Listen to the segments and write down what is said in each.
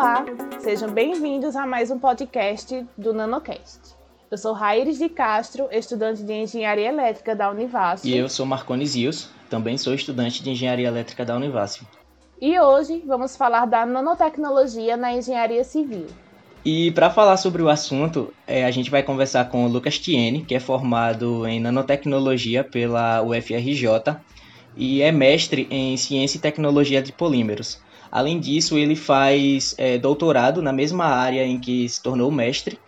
Olá, sejam bem-vindos a mais um podcast do NanoCast. Eu sou Raíris de Castro, estudante de Engenharia Elétrica da Univasf. E eu sou Marcones Zios, também sou estudante de Engenharia Elétrica da Univasf. E hoje vamos falar da nanotecnologia na engenharia civil. E para falar sobre o assunto, é, a gente vai conversar com o Lucas Tiene, que é formado em nanotecnologia pela UFRJ e é mestre em ciência e tecnologia de polímeros. Além disso, ele faz é, doutorado na mesma área em que se tornou mestre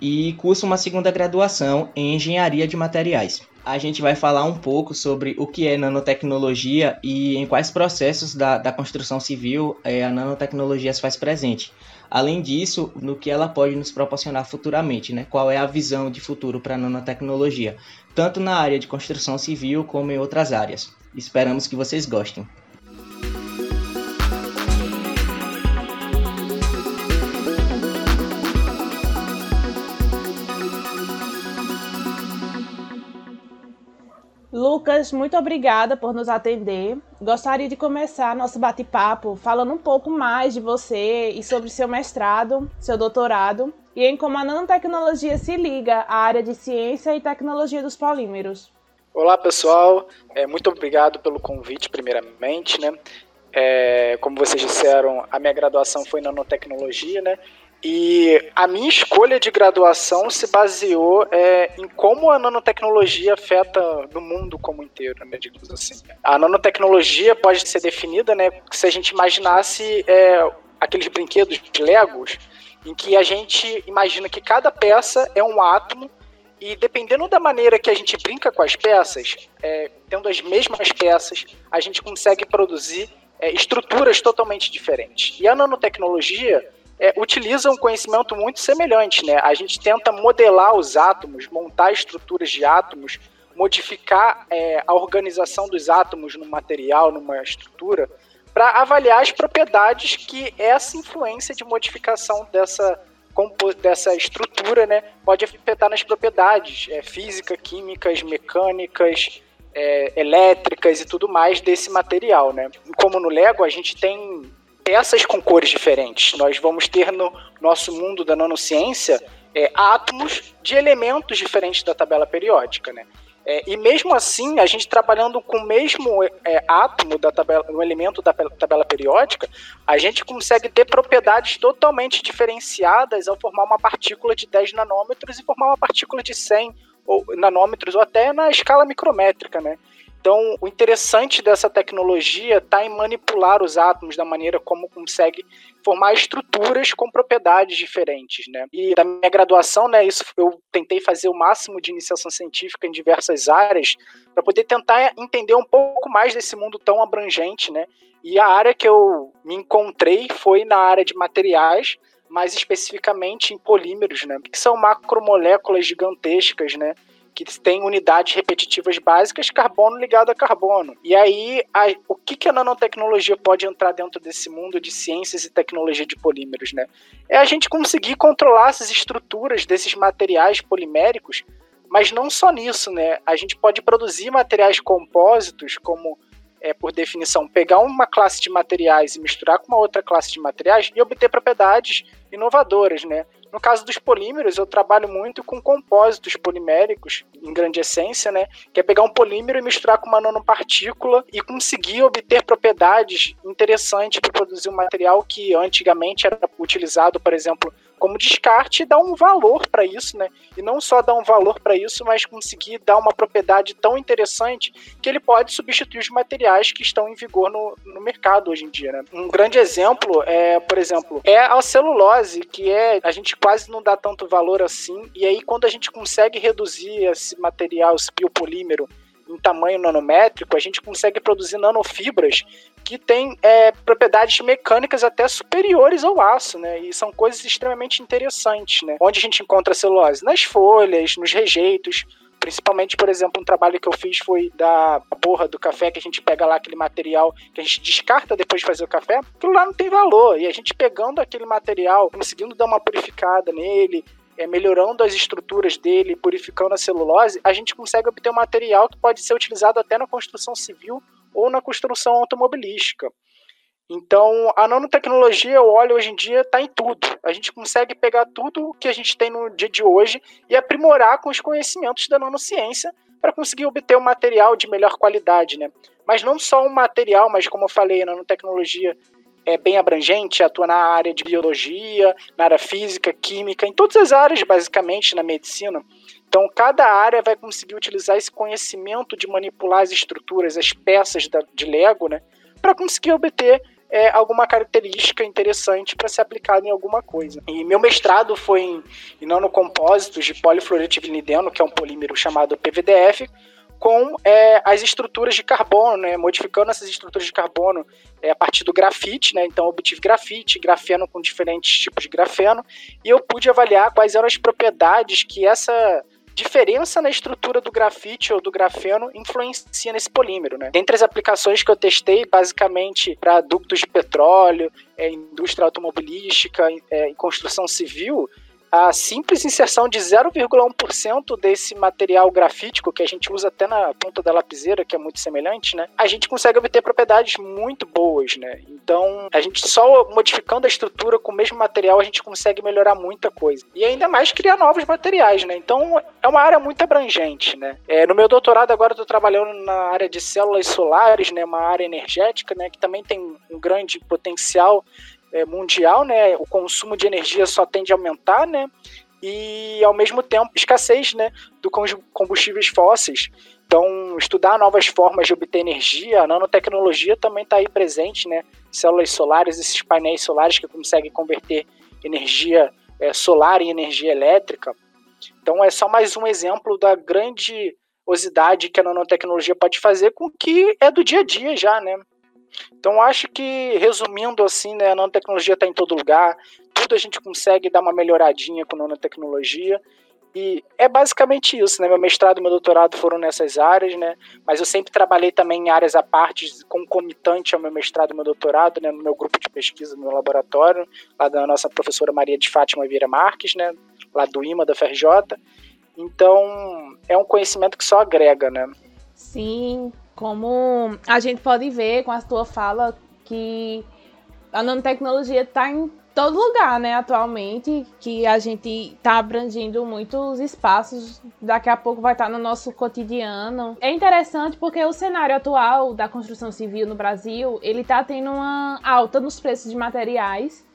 e cursa uma segunda graduação em engenharia de materiais. A gente vai falar um pouco sobre o que é nanotecnologia e em quais processos da, da construção civil é, a nanotecnologia se faz presente. Além disso, no que ela pode nos proporcionar futuramente, né? Qual é a visão de futuro para a nanotecnologia, tanto na área de construção civil como em outras áreas. Esperamos que vocês gostem. Lucas, muito obrigada por nos atender. Gostaria de começar nosso bate-papo falando um pouco mais de você e sobre seu mestrado, seu doutorado e em como a nanotecnologia se liga à área de ciência e tecnologia dos polímeros. Olá, pessoal. É, muito obrigado pelo convite, primeiramente. Né? É, como vocês disseram, a minha graduação foi em nanotecnologia, né? E a minha escolha de graduação se baseou é, em como a nanotecnologia afeta no mundo como inteiro, né, digamos assim. A nanotecnologia pode ser definida, né, se a gente imaginasse é, aqueles brinquedos de Legos, em que a gente imagina que cada peça é um átomo e dependendo da maneira que a gente brinca com as peças, é, tendo as mesmas peças, a gente consegue produzir é, estruturas totalmente diferentes. E a nanotecnologia é, utiliza um conhecimento muito semelhante, né? A gente tenta modelar os átomos, montar estruturas de átomos, modificar é, a organização dos átomos no material, numa estrutura, para avaliar as propriedades que essa influência de modificação dessa, dessa estrutura né, pode afetar nas propriedades é, física, químicas, mecânicas, é, elétricas e tudo mais desse material. Né? Como no Lego, a gente tem peças com cores diferentes. Nós vamos ter no nosso mundo da nanociência é, átomos de elementos diferentes da tabela periódica, né? É, e mesmo assim, a gente trabalhando com o mesmo é, átomo da tabela, um elemento da tabela periódica, a gente consegue ter propriedades totalmente diferenciadas ao formar uma partícula de 10 nanômetros e formar uma partícula de 100 ou, nanômetros ou até na escala micrométrica, né? Então, o interessante dessa tecnologia está em manipular os átomos da maneira como consegue formar estruturas com propriedades diferentes, né? E da minha graduação, né, isso eu tentei fazer o máximo de iniciação científica em diversas áreas para poder tentar entender um pouco mais desse mundo tão abrangente, né? E a área que eu me encontrei foi na área de materiais, mais especificamente em polímeros, né? Que são macromoléculas gigantescas, né? Que tem unidades repetitivas básicas, carbono ligado a carbono. E aí, a, o que, que a nanotecnologia pode entrar dentro desse mundo de ciências e tecnologia de polímeros, né? É a gente conseguir controlar essas estruturas desses materiais poliméricos, mas não só nisso, né? A gente pode produzir materiais compósitos, como é, por definição, pegar uma classe de materiais e misturar com uma outra classe de materiais e obter propriedades inovadoras, né? No caso dos polímeros, eu trabalho muito com compósitos poliméricos, em grande essência, né? Que é pegar um polímero e misturar com uma nanopartícula e conseguir obter propriedades interessantes para produzir um material que antigamente era utilizado, por exemplo, como descarte dar um valor para isso, né? E não só dar um valor para isso, mas conseguir dar uma propriedade tão interessante que ele pode substituir os materiais que estão em vigor no, no mercado hoje em dia, né? Um grande exemplo é, por exemplo, é a celulose, que é a gente quase não dá tanto valor assim, e aí quando a gente consegue reduzir esse material, esse biopolímero em tamanho nanométrico, a gente consegue produzir nanofibras que têm é, propriedades mecânicas até superiores ao aço, né? E são coisas extremamente interessantes, né? Onde a gente encontra celulose? Nas folhas, nos rejeitos, principalmente, por exemplo, um trabalho que eu fiz foi da borra do café, que a gente pega lá aquele material que a gente descarta depois de fazer o café, aquilo lá não tem valor. E a gente pegando aquele material, conseguindo dar uma purificada nele, é, melhorando as estruturas dele, purificando a celulose, a gente consegue obter um material que pode ser utilizado até na construção civil ou na construção automobilística. Então, a nanotecnologia, o óleo hoje em dia está em tudo. A gente consegue pegar tudo que a gente tem no dia de hoje e aprimorar com os conhecimentos da nanociência para conseguir obter um material de melhor qualidade, né? Mas não só um material, mas como eu falei, a nanotecnologia é bem abrangente, atua na área de biologia, na área física, química, em todas as áreas, basicamente, na medicina. Então, cada área vai conseguir utilizar esse conhecimento de manipular as estruturas, as peças de Lego, né, para conseguir obter é, alguma característica interessante para ser aplicada em alguma coisa. E meu mestrado foi em, em nanocompósitos de polifluoretilvinideno, que é um polímero chamado PVDF, com é, as estruturas de carbono, né, modificando essas estruturas de carbono é, a partir do grafite, né, então obtive grafite, grafeno com diferentes tipos de grafeno, e eu pude avaliar quais eram as propriedades que essa diferença na estrutura do grafite ou do grafeno influencia nesse polímero, né? Dentre as aplicações que eu testei, basicamente para ductos de petróleo, é, indústria automobilística, é, construção civil, a simples inserção de 0,1% desse material grafítico, que a gente usa até na ponta da lapiseira, que é muito semelhante, né? A gente consegue obter propriedades muito boas, né? Então, a gente só modificando a estrutura com o mesmo material, a gente consegue melhorar muita coisa. E ainda mais criar novos materiais, né? Então, é uma área muito abrangente, né? É, no meu doutorado agora eu estou trabalhando na área de células solares, né? Uma área energética, né? Que também tem um grande potencial é, mundial, né? O consumo de energia só tende a aumentar, né? E ao mesmo tempo escassez, né? Do combustíveis fósseis. Então, estudar novas formas de obter energia, a nanotecnologia também está aí presente, né? Células solares, esses painéis solares que conseguem converter energia é, solar em energia elétrica. Então, é só mais um exemplo da grandiosidade que a nanotecnologia pode fazer com o que é do dia a dia já, né? Então acho que, resumindo assim, né, a nanotecnologia está em todo lugar, tudo a gente consegue dar uma melhoradinha com nanotecnologia. E é basicamente isso, né? Meu mestrado e meu doutorado foram nessas áreas, né? Mas eu sempre trabalhei também em áreas à parte, concomitante ao meu mestrado e meu doutorado, né? No meu grupo de pesquisa, no meu laboratório, lá da nossa professora Maria de Fátima Vieira Marques, né? Lá do IMA, da FRJ. Então, é um conhecimento que só agrega, né? Sim, como a gente pode ver com a tua fala que a nanotecnologia está em todo lugar, né, atualmente, que a gente está abrangindo muitos espaços, daqui a pouco vai estar tá no nosso cotidiano. É interessante porque o cenário atual da construção civil no Brasil, ele está tendo uma alta nos preços de materiais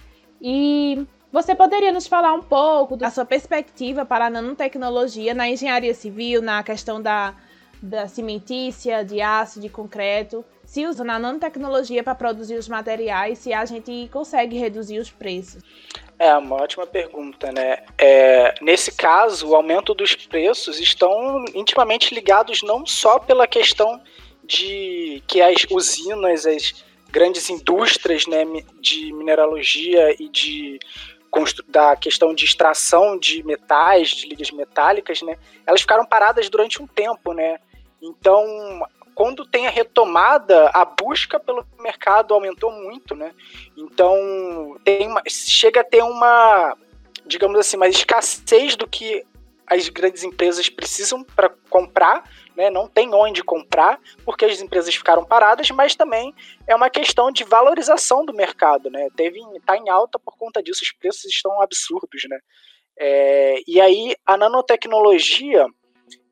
e você poderia nos falar um pouco da sua perspectiva para a nanotecnologia na engenharia civil, na questão da da cimentícia, de aço, de concreto, se usa na nanotecnologia para produzir os materiais, se a gente consegue reduzir os preços. É uma ótima pergunta, né? É, nesse caso, o aumento dos preços estão intimamente ligados não só pela questão de que as usinas, as grandes indústrias né, de mineralogia e de da questão de extração de metais, de ligas metálicas, né? Elas ficaram paradas durante um tempo, né? Então, quando tem a retomada, a busca pelo mercado aumentou muito, né? Então, tem uma, chega a ter uma, digamos assim, uma escassez do que as grandes empresas precisam para comprar, né? Não tem onde comprar, porque as empresas ficaram paradas, mas também é uma questão de valorização do mercado, né? Teve tá em alta por conta disso, os preços estão absurdos, né? É, e aí a nanotecnologia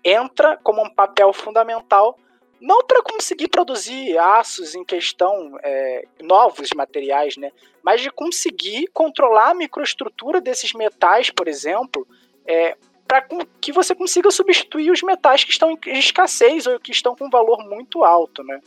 entra como um papel fundamental não para conseguir produzir aços em questão é, novos materiais, né, mas de conseguir controlar a microestrutura desses metais, por exemplo, é, para que você consiga substituir os metais que estão em escassez ou que estão com valor muito alto, né?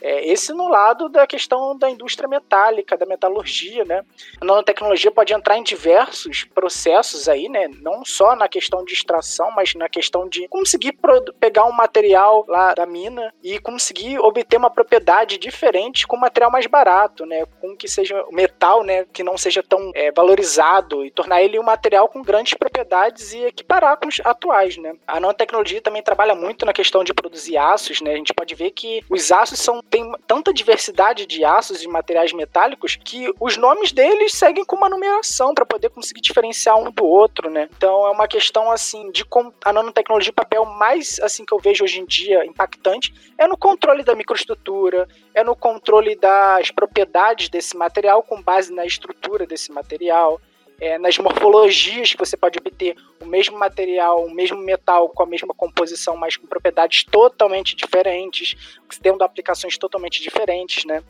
É, esse no lado da questão da indústria metálica, da metalurgia, né? A nanotecnologia pode entrar em diversos processos aí, né? Não só na questão de extração, mas na questão de conseguir pegar um material lá da mina e conseguir obter uma propriedade diferente com material mais barato, né? Com que seja metal, né? Que não seja tão é, valorizado e tornar ele um material com grandes propriedades e equiparar com os atuais, né? A nanotecnologia também trabalha muito na questão de produzir aços, né? A gente pode ver que os aços são tem tanta diversidade de aços e materiais metálicos que os nomes deles seguem com uma numeração para poder conseguir diferenciar um do outro, né? Então é uma questão assim de a nanotecnologia papel mais assim que eu vejo hoje em dia impactante é no controle da microestrutura, é no controle das propriedades desse material com base na estrutura desse material é, nas morfologias que você pode obter o mesmo material, o mesmo metal com a mesma composição, mas com propriedades totalmente diferentes, tendo aplicações totalmente diferentes, né?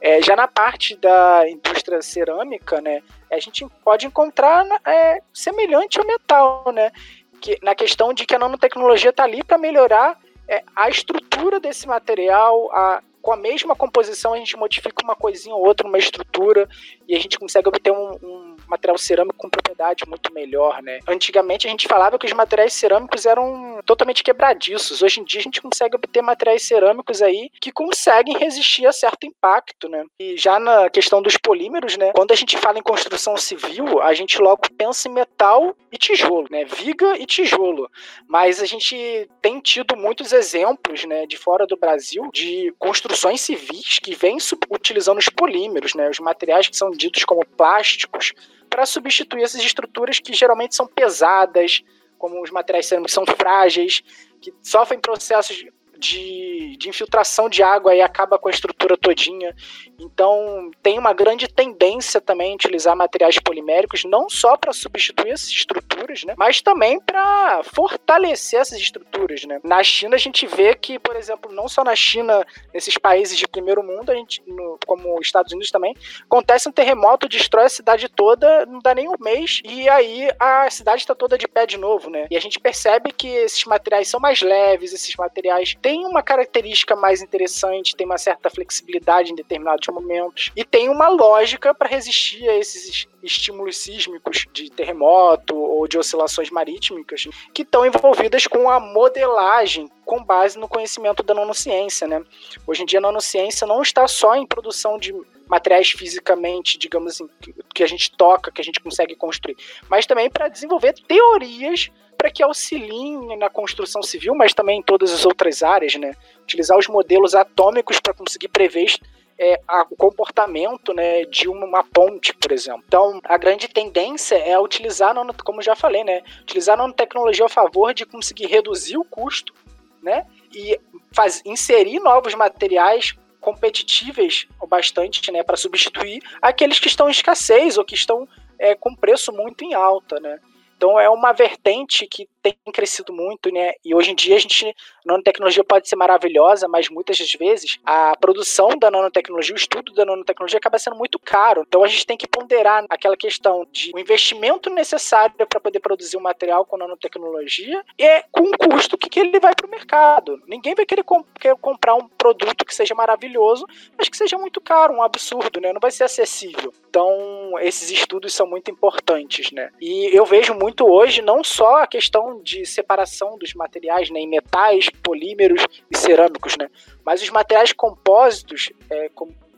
É, já na parte da indústria cerâmica, né, a gente pode encontrar é, semelhante ao metal, né? Que, na questão de que a nanotecnologia está ali para melhorar é, a estrutura desse material, a, com a mesma composição a gente modifica uma coisinha ou outra, uma estrutura, e a gente consegue obter um, um material cerâmico com propriedade muito melhor, né? Antigamente a gente falava que os materiais cerâmicos eram totalmente quebradiços. Hoje em dia a gente consegue obter materiais cerâmicos aí que conseguem resistir a certo impacto, né? E já na questão dos polímeros, né? Quando a gente fala em construção civil, a gente logo pensa em metal e tijolo, né? Viga e tijolo. Mas a gente tem tido muitos exemplos, né, de fora do Brasil, de construções civis que vêm utilizando os polímeros, né? Os materiais que são ditos como plásticos para substituir essas estruturas que geralmente são pesadas, como os materiais cerâmicos são frágeis, que sofrem processos de, de infiltração de água e acaba com a estrutura todinha. Então, tem uma grande tendência também a utilizar materiais poliméricos, não só para substituir essas estruturas, né, mas também para fortalecer essas estruturas. Né. Na China, a gente vê que, por exemplo, não só na China, nesses países de primeiro mundo, a gente, no, como os Estados Unidos também, acontece um terremoto, destrói a cidade toda, não dá nem um mês, e aí a cidade está toda de pé de novo. Né. E a gente percebe que esses materiais são mais leves, esses materiais têm uma característica mais interessante, tem uma certa flexibilidade em determinados momentos e tem uma lógica para resistir a esses estímulos sísmicos de terremoto ou de oscilações marítmicas que estão envolvidas com a modelagem com base no conhecimento da nanociência, né? Hoje em dia a nanociência não está só em produção de materiais fisicamente, digamos assim, que a gente toca, que a gente consegue construir, mas também para desenvolver teorias para que auxiliem na construção civil, mas também em todas as outras áreas, né? Utilizar os modelos atômicos para conseguir prever é, a, o comportamento né, de uma, uma, ponte, por exemplo. Então, a grande tendência é utilizar, como já falei, né, utilizar a nanotecnologia a favor de conseguir reduzir o custo né, e faz, inserir novos materiais competitíveis o bastante né, para substituir aqueles que estão em escassez ou que estão é, com preço muito em alta. Né. Então é uma vertente que tem crescido muito, né? E hoje em dia a gente, a nanotecnologia pode ser maravilhosa, mas muitas das vezes a produção da nanotecnologia, o estudo da nanotecnologia acaba sendo muito caro. Então a gente tem que ponderar aquela questão de o investimento necessário para poder produzir um material com nanotecnologia e com um custo que, que ele vai para o mercado. Ninguém vai querer, comp comprar um produto que seja maravilhoso, mas que seja muito caro, um absurdo, né? Não vai ser acessível. Então esses estudos são muito importantes, né? E eu vejo muito hoje não só a questão de separação dos materiais né, em metais, polímeros e cerâmicos, né, mas os materiais compósitos é,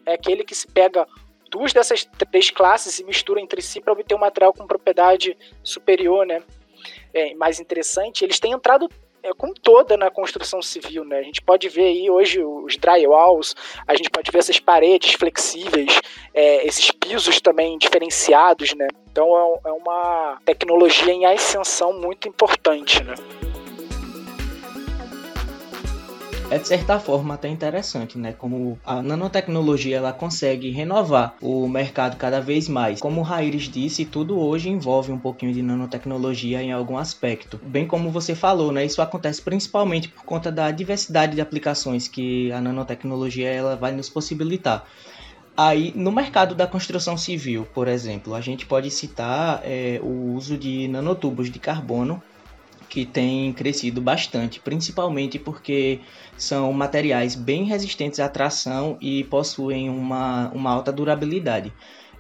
é aquele que se pega duas dessas três classes e mistura entre si para obter um material com propriedade superior, né, é, mais interessante. Eles têm entrado é, com toda na construção civil, né? A gente pode ver aí hoje os drywalls, a gente pode ver essas paredes flexíveis, é, esses pisos também diferenciados, né? Então é, é uma tecnologia em ascensão muito importante, né? É de certa forma até interessante, né? Como a nanotecnologia ela consegue renovar o mercado cada vez mais. Como o Raíris disse, tudo hoje envolve um pouquinho de nanotecnologia em algum aspecto. Bem como você falou, né? Isso acontece principalmente por conta da diversidade de aplicações que a nanotecnologia ela vai nos possibilitar. Aí, no mercado da construção civil, por exemplo, a gente pode citar é, o uso de nanotubos de carbono que tem crescido bastante, principalmente porque são materiais bem resistentes à tração e possuem uma, uma alta durabilidade.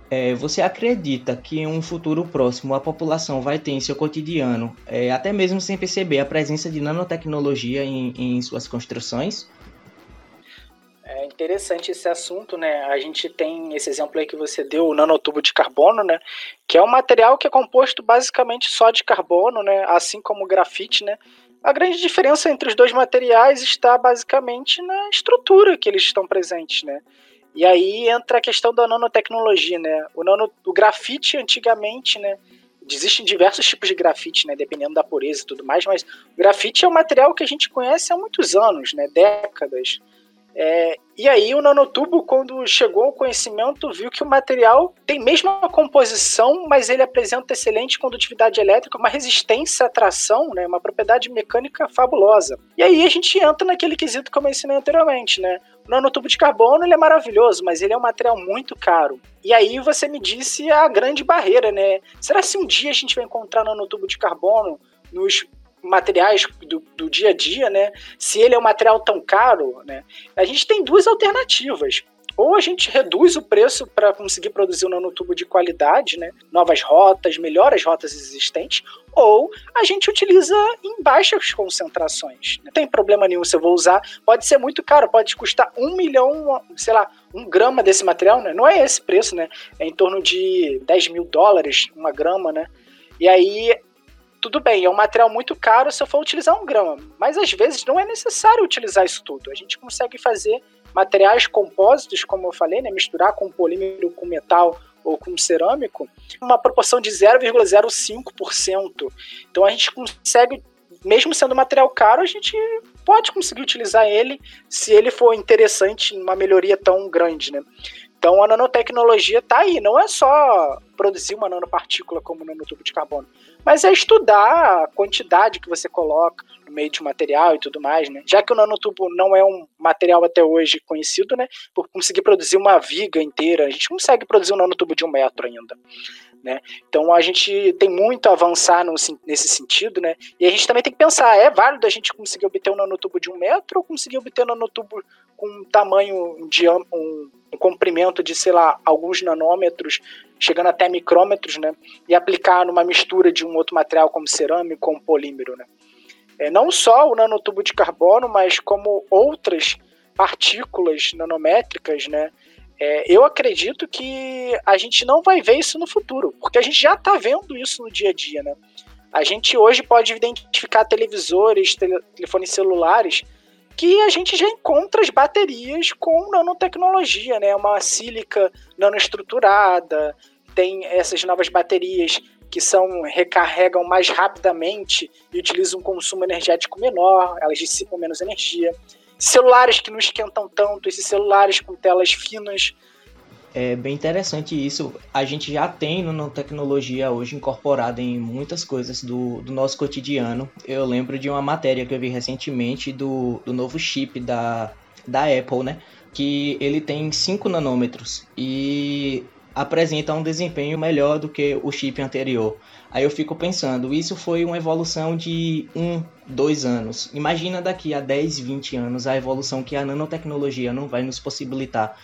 É, você acredita que em um futuro próximo a população vai ter em seu cotidiano, é, até mesmo sem perceber, a presença de nanotecnologia em, em suas construções? É interessante esse assunto, né? A gente tem esse exemplo aí que você deu, o nanotubo de carbono, né? Que é um material que é composto basicamente só de carbono, né? Assim como o grafite, né? A grande diferença entre os dois materiais está basicamente na estrutura que eles estão presentes, né? E aí entra a questão da nanotecnologia, né? O, nano, o grafite antigamente, né? Existem diversos tipos de grafite, né? Dependendo da pureza e tudo mais, mas o grafite é um material que a gente conhece há muitos anos, né? Décadas. É, e aí o nanotubo, quando chegou ao conhecimento, viu que o material tem mesma composição, mas ele apresenta excelente condutividade elétrica, uma resistência à tração, né, uma propriedade mecânica fabulosa. E aí a gente entra naquele quesito que eu mencionei anteriormente, né? O nanotubo de carbono ele é maravilhoso, mas ele é um material muito caro. E aí você me disse a grande barreira, né? Será que um dia a gente vai encontrar nanotubo de carbono nos materiais do, do dia a dia, né? Se ele é um material tão caro, né? A gente tem duas alternativas ou a gente reduz o preço para conseguir produzir um nanotubo de qualidade, né? novas rotas, melhora as rotas existentes, ou a gente utiliza em baixas concentrações. Não tem problema nenhum se eu vou usar. Pode ser muito caro, pode custar um milhão, sei lá, um grama desse material, né? Não é esse preço, né? É em torno de 10 mil dólares uma grama, né? E aí tudo bem, é um material muito caro se eu for utilizar um grama, mas às vezes não é necessário utilizar isso tudo. A gente consegue fazer materiais compósitos, como eu falei, né, misturar com polímero, com metal ou com cerâmico, uma proporção de 0,05%. Então a gente consegue, mesmo sendo material caro, a gente pode conseguir utilizar ele se ele for interessante em uma melhoria tão grande, né? Então a nanotecnologia está aí, não é só produzir uma nanopartícula como nanotubo de carbono, mas é estudar a quantidade que você coloca no meio de um material e tudo mais, né? Já que o nanotubo não é um material até hoje conhecido, né? Por conseguir produzir uma viga inteira, a gente consegue produzir um nanotubo de um metro ainda. Né? Então a gente tem muito a avançar no, nesse sentido, né? E a gente também tem que pensar, é válido a gente conseguir obter um nanotubo de um metro ou conseguir obter um nanotubo com um tamanho, um, um, um comprimento de, sei lá, alguns nanômetros, chegando até micrômetros, né? E aplicar numa mistura de um outro material como cerâmico ou um polímero, né? É, não só o nanotubo de carbono, mas como outras partículas nanométricas, né? É, eu acredito que a gente não vai ver isso no futuro, porque a gente já está vendo isso no dia a dia, né? A gente hoje pode identificar televisores, tele, telefones celulares, que a gente já encontra as baterias com nanotecnologia, né? Uma sílica nanoestruturada, tem essas novas baterias que são recarregam mais rapidamente e utilizam um consumo energético menor, elas dissipam menos energia celulares que não esquentam tanto, esses celulares com telas finas. É bem interessante isso. A gente já tem nanotecnologia hoje incorporada em muitas coisas do, do nosso cotidiano. Eu lembro de uma matéria que eu vi recentemente do, do novo chip da, da Apple, né? Que ele tem 5 nanômetros e apresenta um desempenho melhor do que o chip anterior. Aí eu fico pensando, isso foi uma evolução de um, dois anos. Imagina daqui a 10, 20 anos a evolução que a nanotecnologia não vai nos possibilitar.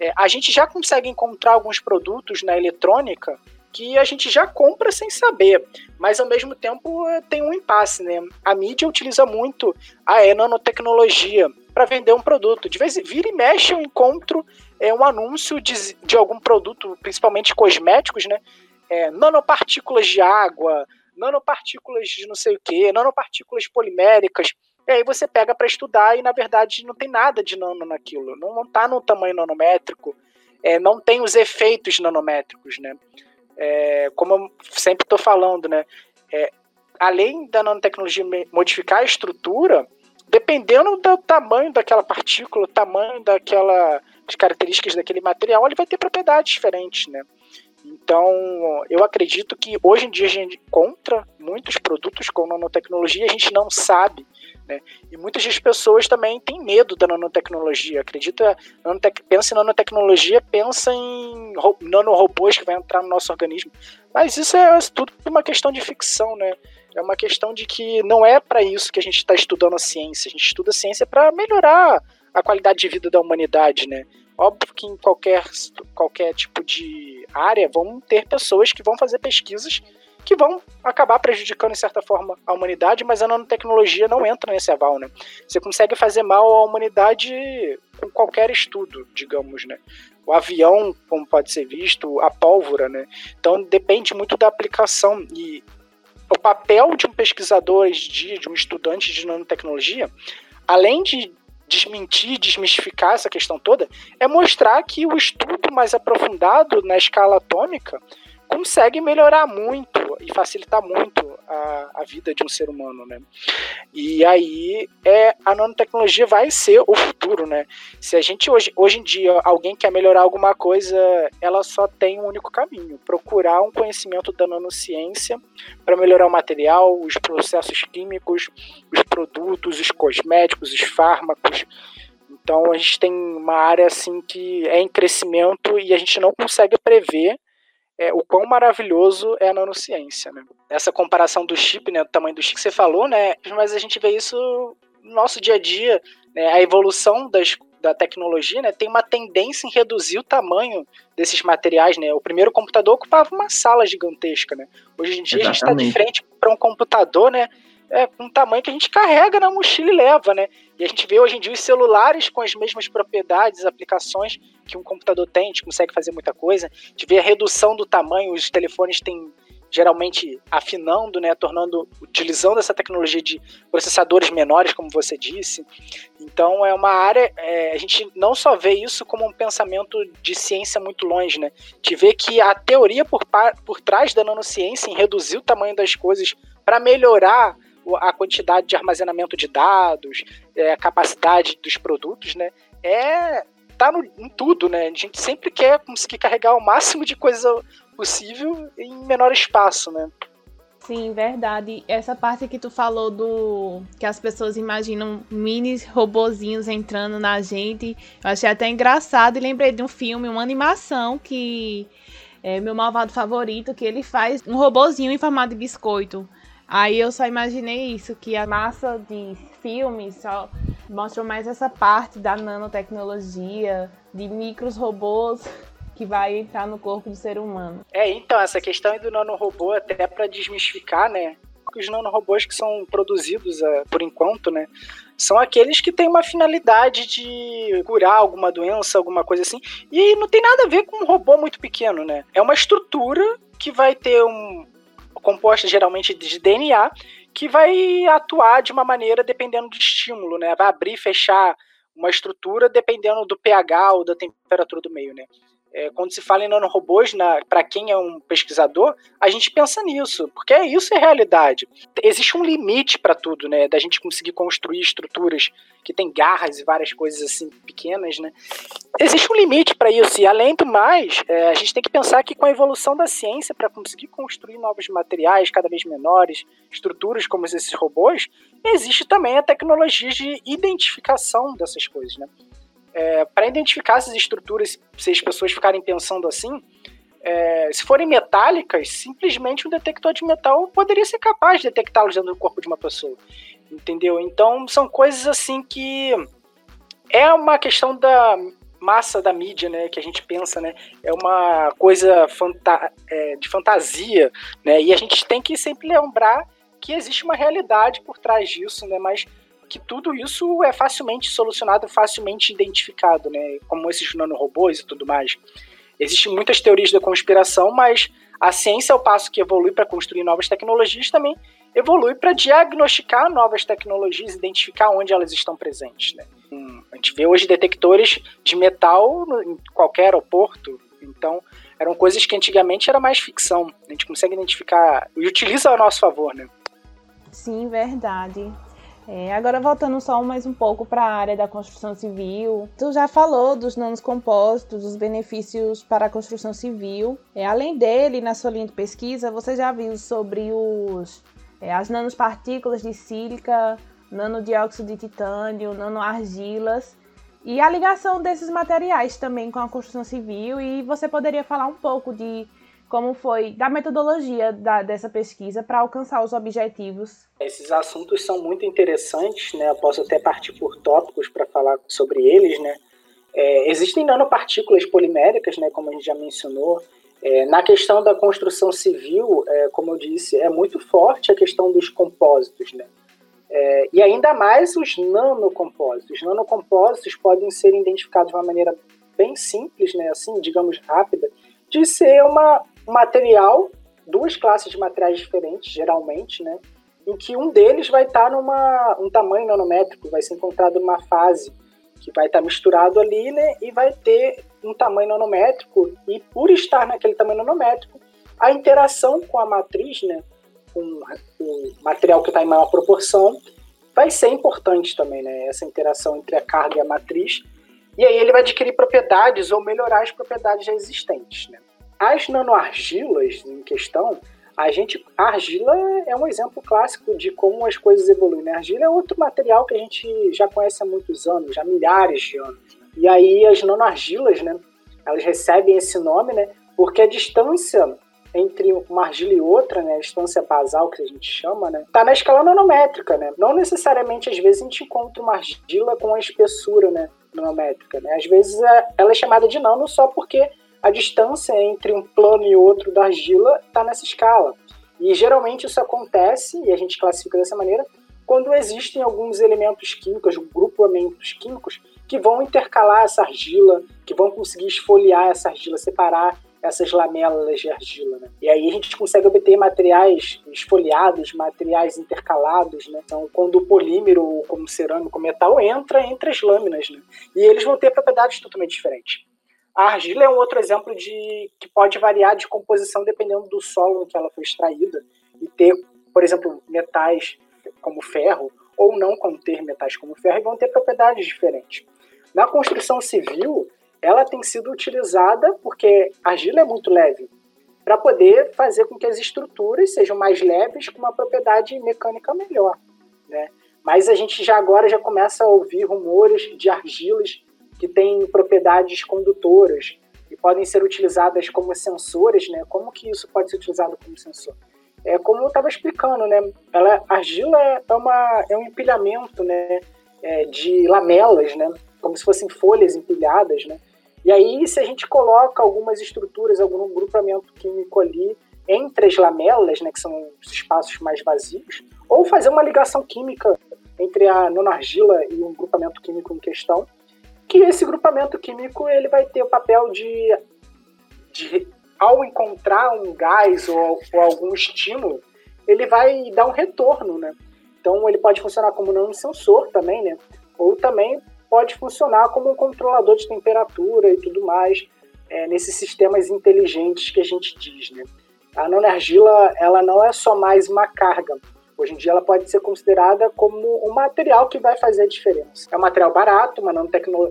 É, a gente já consegue encontrar alguns produtos na eletrônica que a gente já compra sem saber, mas ao mesmo tempo é, tem um impasse, né? A mídia utiliza muito a nanotecnologia para vender um produto. De vez em vira e mexe eu encontro é, um anúncio de, de algum produto, principalmente cosméticos, né? é, nanopartículas de água, nanopartículas de não sei o que, nanopartículas poliméricas. E aí você pega para estudar e na verdade não tem nada de nano naquilo, não está no tamanho nanométrico, é, não tem os efeitos nanométricos, né? É, como eu sempre estou falando, né? É, além da nanotecnologia modificar a estrutura, dependendo do tamanho daquela partícula, tamanho daquela, das características daquele material, ele vai ter propriedades diferentes, né? Então, eu acredito que hoje em dia a gente encontra muitos produtos com nanotecnologia a gente não sabe. Né? E muitas das pessoas também têm medo da nanotecnologia. Acredita, nanotec, pensa em nanotecnologia, pensa em nanorobôs que vai entrar no nosso organismo. Mas isso é tudo uma questão de ficção, né? É uma questão de que não é para isso que a gente está estudando a ciência. A gente estuda a ciência para melhorar a qualidade de vida da humanidade, né? Óbvio que em qualquer, qualquer tipo de área vão ter pessoas que vão fazer pesquisas que vão acabar prejudicando, de certa forma, a humanidade, mas a nanotecnologia não entra nesse aval, né? Você consegue fazer mal à humanidade com qualquer estudo, digamos, né? O avião, como pode ser visto, a pólvora, né? Então depende muito da aplicação e o papel de um pesquisador dia, de um estudante de nanotecnologia, além de desmentir, desmistificar essa questão toda, é mostrar que o estudo mais aprofundado na escala atômica consegue melhorar muito e facilitar muito a, a vida de um ser humano, né? E aí é a nanotecnologia vai ser o futuro, né? Se a gente hoje, hoje em dia alguém quer melhorar alguma coisa, ela só tem um único caminho: procurar um conhecimento da nanociência para melhorar o material, os processos químicos, os produtos, os cosméticos, os fármacos. Então a gente tem uma área assim que é em crescimento e a gente não consegue prever é, o quão maravilhoso é a nanociência, né? Essa comparação do chip, né, do tamanho do chip que você falou, né? Mas a gente vê isso no nosso dia a dia, né? A evolução das, da tecnologia, né, tem uma tendência em reduzir o tamanho desses materiais, né? O primeiro computador ocupava uma sala gigantesca, né? Hoje em dia Exatamente. a gente está de frente para um computador, né? é, com um tamanho que a gente carrega na mochila e leva, né? E a gente vê hoje em dia os celulares com as mesmas propriedades, aplicações que um computador tem, a gente consegue fazer muita coisa. A gente vê a redução do tamanho, os telefones têm geralmente afinando, né, tornando, utilizando essa tecnologia de processadores menores, como você disse. Então é uma área, é, a gente não só vê isso como um pensamento de ciência muito longe, né? A vê que a teoria por, por trás da nanociência em reduzir o tamanho das coisas para melhorar a quantidade de armazenamento de dados, é, a capacidade dos produtos, né? É tá no, em tudo, né? A gente sempre quer conseguir carregar o máximo de coisa possível em menor espaço, né? Sim, verdade. Essa parte que tu falou do que as pessoas imaginam mini robozinhos entrando na gente, eu achei até engraçado e lembrei de um filme, uma animação que é meu malvado favorito, que ele faz um robozinho em formato de biscoito. Aí eu só imaginei isso, que a massa de filmes só mostram mais essa parte da nanotecnologia, de micros robôs que vai entrar no corpo do ser humano. É, então, essa questão do nanorobô, até para desmistificar, né? Os nanorobôs que são produzidos uh, por enquanto, né? São aqueles que têm uma finalidade de curar alguma doença, alguma coisa assim. E não tem nada a ver com um robô muito pequeno, né? É uma estrutura que vai ter um, composta geralmente de DNA, que vai atuar de uma maneira dependendo do estímulo, né? Vai abrir e fechar uma estrutura dependendo do pH ou da temperatura do meio, né? É, quando se fala em nanorobôs, para quem é um pesquisador, a gente pensa nisso, porque é isso é realidade. Existe um limite para tudo, né? Da gente conseguir construir estruturas que têm garras e várias coisas assim pequenas, né? Existe um limite para isso, e além do mais, é, a gente tem que pensar que com a evolução da ciência, para conseguir construir novos materiais cada vez menores, estruturas como esses robôs, existe também a tecnologia de identificação dessas coisas, né? É, para identificar essas estruturas, se as pessoas ficarem pensando assim, é, se forem metálicas, simplesmente um detector de metal poderia ser capaz de detectá-los dentro do corpo de uma pessoa. Entendeu? Então são coisas assim que é uma questão da massa da mídia, né, que a gente pensa, né, é uma coisa fanta é, de fantasia, né, e a gente tem que sempre lembrar que existe uma realidade por trás disso, né, mas que tudo isso é facilmente solucionado, facilmente identificado, né? Como esses nanorobôs e tudo mais. Existem muitas teorias da conspiração, mas a ciência, ao passo que evolui para construir novas tecnologias, também evolui para diagnosticar novas tecnologias, identificar onde elas estão presentes. Né? Hum, a gente vê hoje detectores de metal em qualquer aeroporto, então eram coisas que antigamente era mais ficção. A gente consegue identificar e utiliza a nosso favor, né? Sim, verdade. É, agora voltando só mais um pouco para a área da construção civil, tu já falou dos nanos compostos, dos benefícios para a construção civil. É, além dele, na sua linha de pesquisa, você já viu sobre os, é, as nanopartículas de sílica, nanodióxido de titânio, nanoargilas e a ligação desses materiais também com a construção civil. E você poderia falar um pouco de como foi da metodologia da, dessa pesquisa para alcançar os objetivos. Esses assuntos são muito interessantes, né? Eu posso até partir por tópicos para falar sobre eles, né? É, existem nanopartículas poliméricas, né? Como a gente já mencionou. É, na questão da construção civil, é, como eu disse, é muito forte a questão dos compósitos, né? É, e ainda mais os nanocompósitos. Os nanocompósitos podem ser identificados de uma maneira bem simples, né? Assim, digamos rápida, de ser uma, material duas classes de materiais diferentes, geralmente, né? Em que um deles vai estar numa um tamanho nanométrico, vai ser encontrado numa fase que vai estar misturado ali, né? E vai ter um tamanho nanométrico e por estar naquele tamanho nanométrico, a interação com a matriz, né? Com o material que está em maior proporção, vai ser importante também, né? Essa interação entre a carga e a matriz. E aí ele vai adquirir propriedades ou melhorar as propriedades já existentes, né? As nanoargilas em questão, a gente, a argila é um exemplo clássico de como as coisas evoluem. Né? A argila é outro material que a gente já conhece há muitos anos, há milhares de anos. E aí as nanoargilas, né, elas recebem esse nome, né, porque a distância entre uma argila e outra, né, a distância basal que a gente chama, né, tá na escala nanométrica, né. Não necessariamente às vezes a gente encontra uma argila com a espessura, né, nanométrica, né. Às vezes é, ela é chamada de nano só porque a distância entre um plano e outro da argila está nessa escala. E geralmente isso acontece, e a gente classifica dessa maneira, quando existem alguns elementos químicos, grupamentos químicos, que vão intercalar essa argila, que vão conseguir esfoliar essa argila, separar essas lamelas de argila. Né? E aí a gente consegue obter materiais esfoliados, materiais intercalados. Né? Então, quando o polímero, como cerâmico, metal, entra entre as lâminas. Né? E eles vão ter propriedades totalmente diferentes. A argila é um outro exemplo de que pode variar de composição dependendo do solo em que ela foi extraída e ter, por exemplo, metais como ferro ou não conter metais como ferro e vão ter propriedades diferentes. Na construção civil, ela tem sido utilizada porque a argila é muito leve para poder fazer com que as estruturas sejam mais leves com uma propriedade mecânica melhor, né? Mas a gente já agora já começa a ouvir rumores de argilas que têm propriedades condutoras e podem ser utilizadas como sensores, né? Como que isso pode ser utilizado como sensor? É como eu estava explicando, né? Ela, a argila é, é, uma, é um empilhamento, né? É, de lamelas, né? Como se fossem folhas empilhadas, né? E aí, se a gente coloca algumas estruturas, algum grupamento químico ali entre as lamelas, né, que são os espaços mais vazios, ou fazer uma ligação química entre a nonargila e um grupamento químico em questão, que esse grupamento químico ele vai ter o papel de, de ao encontrar um gás ou, ou, algum estímulo, ele vai dar um retorno, né? Então ele pode funcionar como não sensor também, né? Ou também pode funcionar como um controlador de temperatura e tudo mais é, nesses sistemas inteligentes que a gente diz, né? A nanoargila, ela não é só mais uma carga, Hoje em dia ela pode ser considerada como um material que vai fazer a diferença. É um material barato, uma,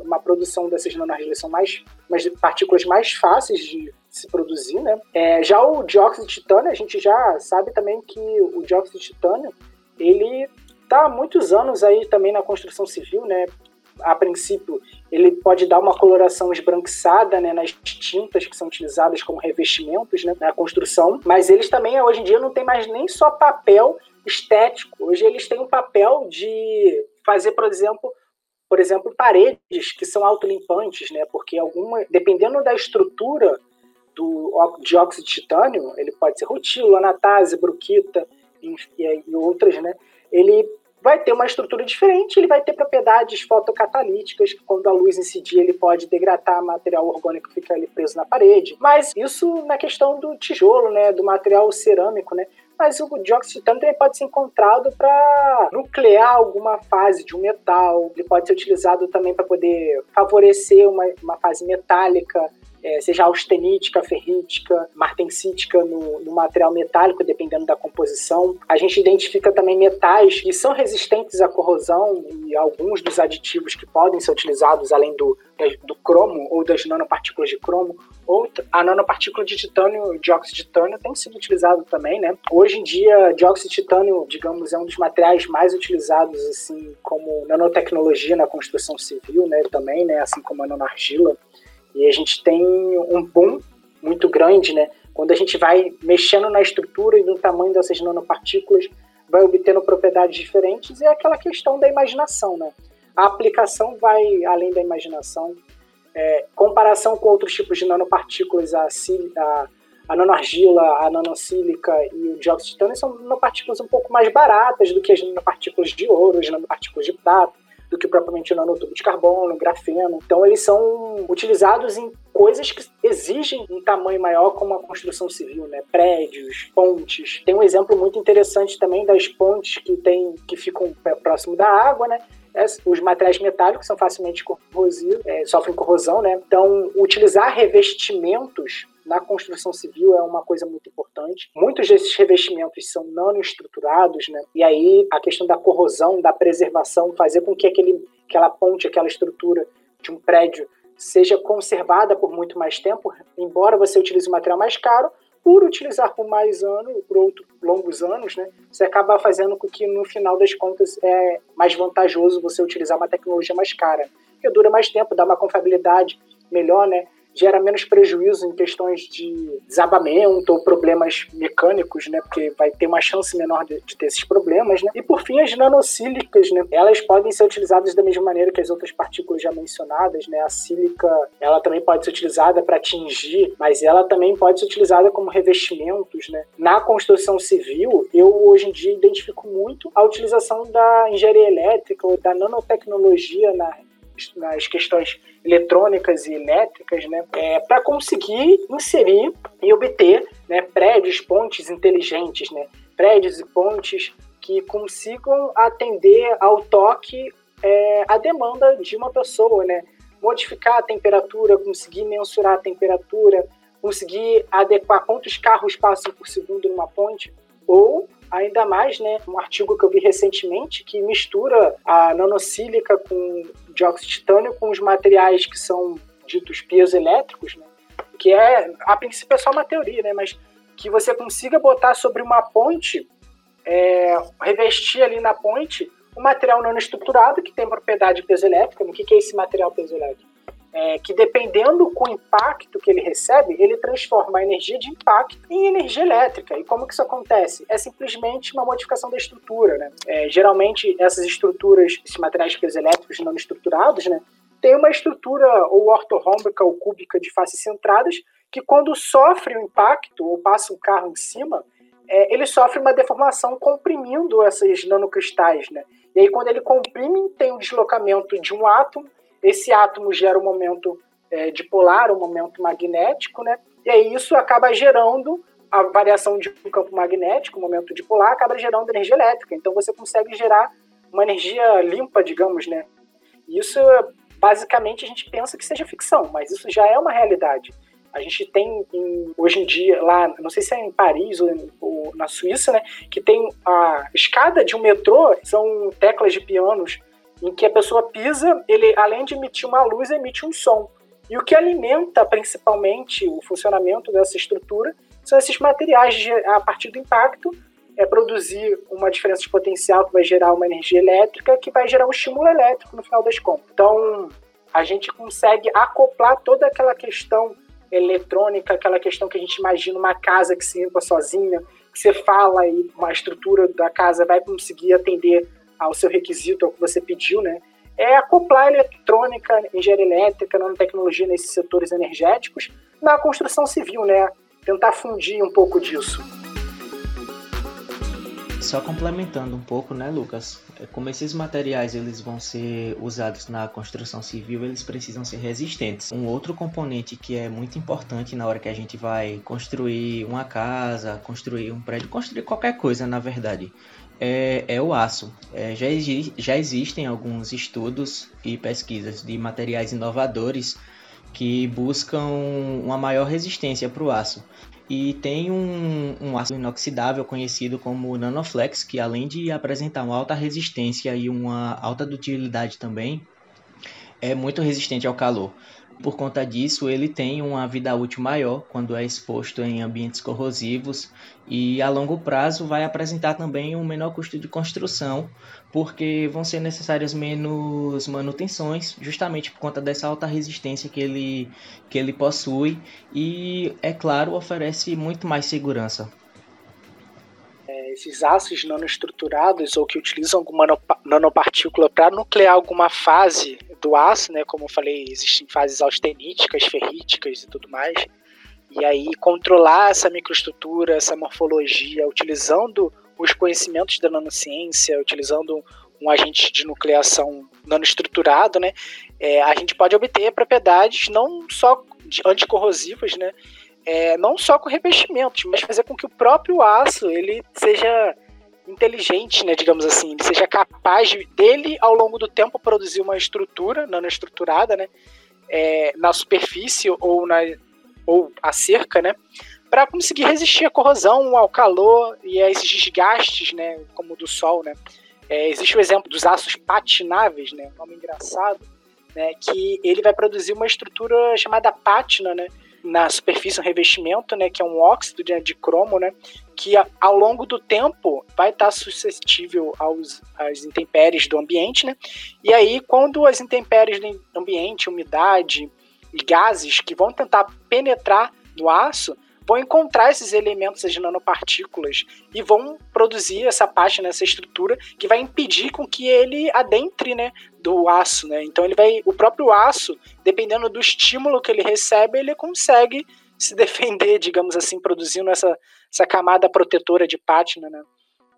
uma produção dessas nanoargilas são mais, mais partículas mais fáceis de se produzir, né? É, já o dióxido de titânio, a gente já sabe também que o dióxido de titânio, ele está há muitos anos aí também na construção civil, né? A princípio, ele pode dar uma coloração esbranquiçada né, nas tintas que são utilizadas como revestimentos né, na construção, mas eles também, hoje em dia, não tem mais nem só papel estético. Hoje eles têm um papel de fazer, por exemplo, por exemplo, paredes que são autolimpantes, né? Porque alguma, dependendo da estrutura do dióxido de titânio, ele pode ser rutilo, anatase, bruquita e, e outras, né? Ele vai ter uma estrutura diferente, ele vai ter propriedades fotocatalíticas, que quando a luz incidir, ele pode degradar material orgânico que fica ali preso na parede. Mas isso na questão do tijolo, né, do material cerâmico, né? Mas o dióxido de titânio também pode ser encontrado para nuclear alguma fase de um metal, ele pode ser utilizado também para poder favorecer uma, uma fase metálica, é, seja austenítica, ferrítica, martensítica no, no, material metálico, dependendo da composição. A gente identifica também metais que são resistentes à corrosão e alguns dos aditivos que podem ser utilizados, além do, do cromo ou das nanopartículas de cromo, ou a nanopartícula de titânio, dióxido de titânio, tem sido utilizado também, né? Hoje em dia, dióxido de titânio, digamos, é um dos materiais mais utilizados, assim, como nanotecnologia na construção civil, né, também, né, assim como a nanoargila. E a gente tem um boom muito grande, né? Quando a gente vai mexendo na estrutura e no tamanho dessas nanopartículas, vai obtendo propriedades diferentes e é aquela questão da imaginação, né? A aplicação vai além da imaginação. É, comparação com outros tipos de nanopartículas, a, a, a nanoargila, a nanosílica e o dióxido de titânio são nanopartículas um pouco mais baratas do que as nanopartículas de ouro, as nanopartículas de prata do que propriamente nanotubo de carbono, grafeno. Então eles são utilizados em coisas que exigem um tamanho maior, como a construção civil, né? Prédios, pontes. Tem um exemplo muito interessante também das pontes que tem que ficam próximo da água, né? os materiais metálicos são facilmente corrosivos, é, sofrem corrosão, né? Então, utilizar revestimentos na construção civil é uma coisa muito importante. Muitos desses revestimentos são nanoestruturados, né? E aí a questão da corrosão, da preservação, fazer com que aquele, aquela ponte, aquela estrutura de um prédio seja conservada por muito mais tempo, embora você utilize um material mais caro, por utilizar por mais anos, por outros longos anos, né, você acaba fazendo com que no final das contas é mais vantajoso você utilizar uma tecnologia mais cara, que dura mais tempo, dá uma confiabilidade melhor, né? Gera menos prejuízo em questões de desabamento ou problemas mecânicos, né? Porque vai ter uma chance menor de, de ter esses problemas, né? E por fim, as nanocílicas, né? Elas podem ser utilizadas da mesma maneira que as outras partículas já mencionadas, né? A sílica, ela também pode ser utilizada para atingir, mas ela também pode ser utilizada como revestimentos, né? Na construção civil, eu hoje em dia identifico muito a utilização da engenharia elétrica ou da nanotecnologia na nas questões eletrônicas e elétricas, né, é, para conseguir inserir e obter né, prédios, pontes inteligentes, né, prédios e pontes que consigam atender ao toque é, a demanda de uma pessoa, né, modificar a temperatura, conseguir mensurar a temperatura, conseguir adequar quantos carros passam por segundo numa ponte, ou ainda mais, né, um artigo que eu vi recentemente que mistura a nanocílica com dióxido de titânio com os materiais que são ditos piezoelétricos, né, que é, a princípio é só uma teoria, né, mas que você consiga botar sobre uma ponte, é, revestir ali na ponte um material nanoestruturado que tem propriedade piezoelétrica. O que, é esse material piezoelétrico? É, que dependendo com o impacto que ele recebe, ele transforma a energia de impacto em energia elétrica. E como que isso acontece? É simplesmente uma modificação da estrutura, né? É, geralmente essas estruturas, esses materiais piezoelétricos não estruturados, né, tem uma estrutura ou ortorrômbica ou cúbica de faces centradas que quando sofre o um impacto ou passa um carro em cima, é, ele sofre uma deformação comprimindo esses nanocristais, né? E aí quando ele comprime, tem o um deslocamento de um átomo esse átomo gera um momento é, dipolar, um momento magnético, né? E aí isso acaba gerando a variação de um campo magnético, um momento dipolar, acaba gerando energia elétrica. Então você consegue gerar uma energia limpa, digamos, né? Isso basicamente a gente pensa que seja ficção, mas isso já é uma realidade. A gente tem em, hoje em dia lá, não sei se é em Paris ou, ou, na Suíça, né, que tem a escada de um metrô, são teclas de pianos em que a pessoa pisa, ele além de emitir uma luz, emite um som. E o que alimenta principalmente o funcionamento dessa estrutura são esses materiais de, a partir do impacto, é produzir uma diferença de potencial que vai gerar uma energia elétrica, que vai gerar um estímulo elétrico no final das contas. Então, a gente consegue acoplar toda aquela questão eletrônica, aquela questão que a gente imagina uma casa que se limpa sozinha, que você fala e uma estrutura da casa vai conseguir atender ao seu requisito, ao que você pediu, né? É acoplar eletrônica, engenharia elétrica, nanotecnologia nesses setores energéticos na construção civil, né? Tentar fundir um pouco disso. Só complementando um pouco, né, Lucas? É, como esses materiais eles vão ser usados na construção civil, eles precisam ser resistentes. Um outro componente que é muito importante na hora que a gente vai construir uma casa, construir um prédio, construir qualquer coisa, na verdade, é, é o aço. É, já, já existem alguns estudos e pesquisas de materiais inovadores que buscam uma maior resistência para o aço. E tem um, um aço inoxidável conhecido como Nanoflex, que além de apresentar uma alta resistência e uma alta dutilidade também, é muito resistente ao calor. Por conta disso, ele tem uma vida útil maior quando é exposto em ambientes corrosivos e a longo prazo vai apresentar também um menor custo de construção, porque vão ser necessárias menos manutenções, justamente por conta dessa alta resistência que ele, que ele possui e, é claro, oferece muito mais segurança esses aços nanoestruturados ou que utilizam alguma nanopartícula para nuclear alguma fase do aço, né? Como eu falei, existem fases austeníticas, ferríticas e tudo mais. E aí controlar essa microestrutura, essa morfologia, utilizando os conhecimentos da nanociência, utilizando um agente de nucleação nanoestruturado, né, é, a gente pode obter propriedades não só anticorrosivas, né, é, não só com revestimentos, mas fazer com que o próprio aço ele seja inteligente, né, digamos assim, ele seja capaz de, dele ao longo do tempo produzir uma estrutura nanoestruturada, né, é, na superfície ou na ou a cerca, né, para conseguir resistir à corrosão, ao calor e a esses desgastes, né, como o do sol, né. É, existe o exemplo dos aços patináveis, né, nome engraçado, né, que ele vai produzir uma estrutura chamada pátina, né, na superfície um revestimento, né, que é um óxido de, de cromo, né, que ao longo do tempo vai estar suscetível aos, às intempéries do ambiente, né, e aí quando as intempéries do ambiente, umidade e gases que vão tentar penetrar no aço, vão encontrar esses elementos, as nanopartículas, e vão produzir essa página, essa estrutura, que vai impedir com que ele adentre né, do aço. Né? Então ele vai. O próprio aço, dependendo do estímulo que ele recebe, ele consegue se defender, digamos assim, produzindo essa, essa camada protetora de pátina. Né?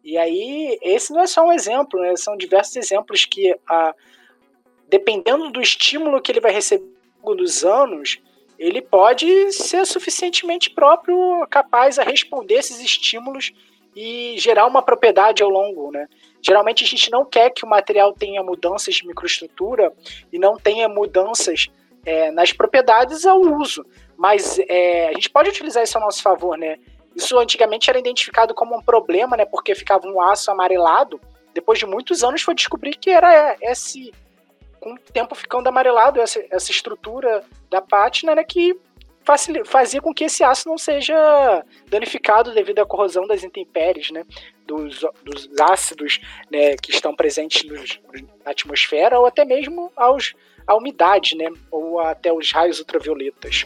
E aí, esse não é só um exemplo, né? são diversos exemplos que, a, dependendo do estímulo que ele vai receber dos anos, ele pode ser suficientemente próprio, capaz a responder esses estímulos e gerar uma propriedade ao longo, né? Geralmente a gente não quer que o material tenha mudanças de microestrutura e não tenha mudanças é, nas propriedades ao uso, mas é, a gente pode utilizar isso a nosso favor, né? Isso antigamente era identificado como um problema, né? Porque ficava um aço amarelado. Depois de muitos anos foi descobrir que era esse com o tempo ficando amarelado essa, essa estrutura da pátina, né, que fazia com que esse aço não seja danificado devido à corrosão das intempéries, né, dos, dos ácidos né, que estão presentes nos, na atmosfera ou até mesmo aos, à umidade, né, ou até os raios ultravioletas.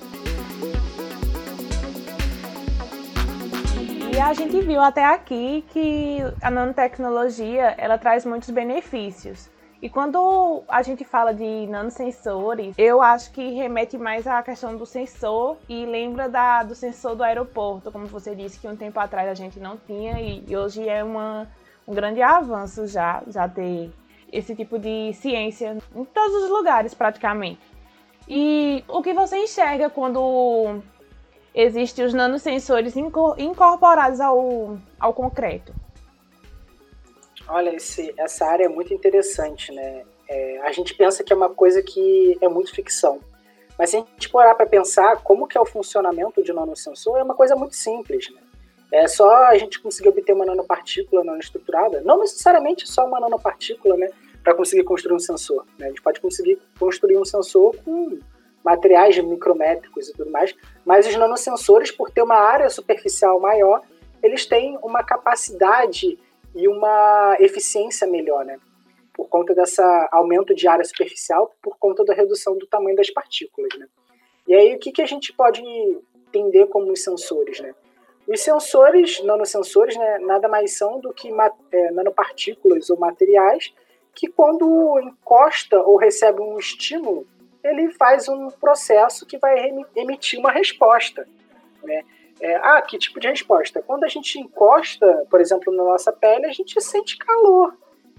E a gente viu até aqui que a nanotecnologia ela traz muitos benefícios. E quando a gente fala de nanosensores, eu acho que remete mais à questão do sensor e lembra da, do sensor do aeroporto, como você disse que um tempo atrás a gente não tinha e, e hoje é uma, um grande avanço já, já ter esse tipo de ciência em todos os lugares praticamente. E o que você enxerga quando existem os nanosensores incorporados ao, ao concreto? Olha, esse, essa área é muito interessante, né? É, a gente pensa que é uma coisa que é muito ficção. Mas se a gente parar para pensar como que é o funcionamento de nanosensor, é uma coisa muito simples, né? É só a gente conseguir obter uma nanopartícula nanoestruturada, não necessariamente só uma nanopartícula, né? Para conseguir construir um sensor. Né? A gente pode conseguir construir um sensor com materiais micrométricos e tudo mais, mas os nanosensores, por ter uma área superficial maior, eles têm uma capacidade e uma eficiência melhor, né? Por conta desse aumento de área superficial, por conta da redução do tamanho das partículas, né? E aí, o que, que a gente pode entender como os sensores, né? Os sensores, nanosensores, né, nada mais são do que é, nanopartículas ou materiais que, quando encosta ou recebe um estímulo, ele faz um processo que vai emitir uma resposta. Né? É, ah, que tipo de resposta? Quando a gente encosta, por exemplo, na nossa pele, a gente sente calor.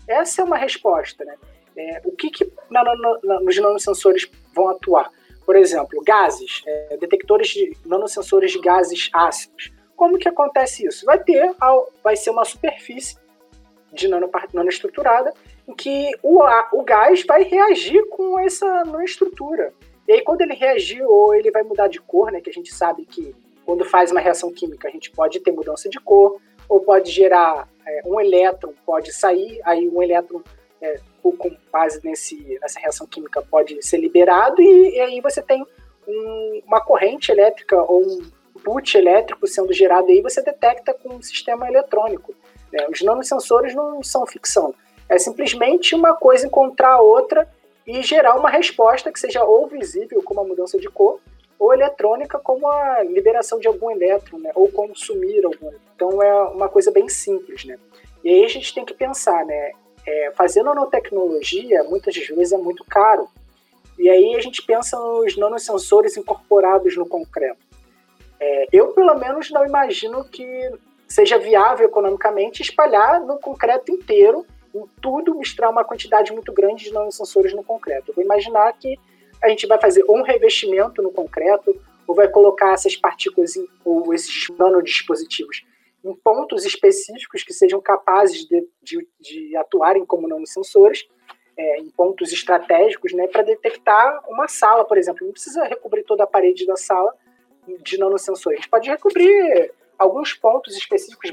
Essa é uma resposta, né? É, o que, que na, na, nos nanosensores vão atuar? Por exemplo, gases, é, detectores de nanosensores de gases ácidos. Como que acontece isso? Vai ter, vai ser uma superfície de nanoestruturada em que o, o gás vai reagir com essa nanoestrutura. E aí, quando ele reagir ou ele vai mudar de cor, né, que a gente sabe que quando faz uma reação química, a gente pode ter mudança de cor, ou pode gerar é, um elétron, pode sair, aí um elétron é, com base nesse, nessa reação química pode ser liberado, e, e aí você tem um, uma corrente elétrica ou um input elétrico sendo gerado aí, você detecta com um sistema eletrônico. Né? Os nanosensores não são ficção, é simplesmente uma coisa encontrar a outra e gerar uma resposta que seja ou visível, como a mudança de cor, ou eletrônica como a liberação de algum elétron, né? ou consumir algum. Então é uma coisa bem simples, né? E aí a gente tem que pensar, né? É, fazer nanotecnologia muitas vezes é muito caro. E aí a gente pensa nos nanosensores incorporados no concreto. É, eu, pelo menos, não imagino que seja viável economicamente espalhar no concreto inteiro em tudo misturar uma quantidade muito grande de nanosensores no concreto. Eu vou imaginar que a gente vai fazer um revestimento no concreto ou vai colocar essas partículas em, ou esses nanodispositivos em pontos específicos que sejam capazes de, de, de atuarem como nanosensores, é, em pontos estratégicos, né, para detectar uma sala, por exemplo. Não precisa recobrir toda a parede da sala de nanosensores. A gente pode recobrir alguns pontos específicos,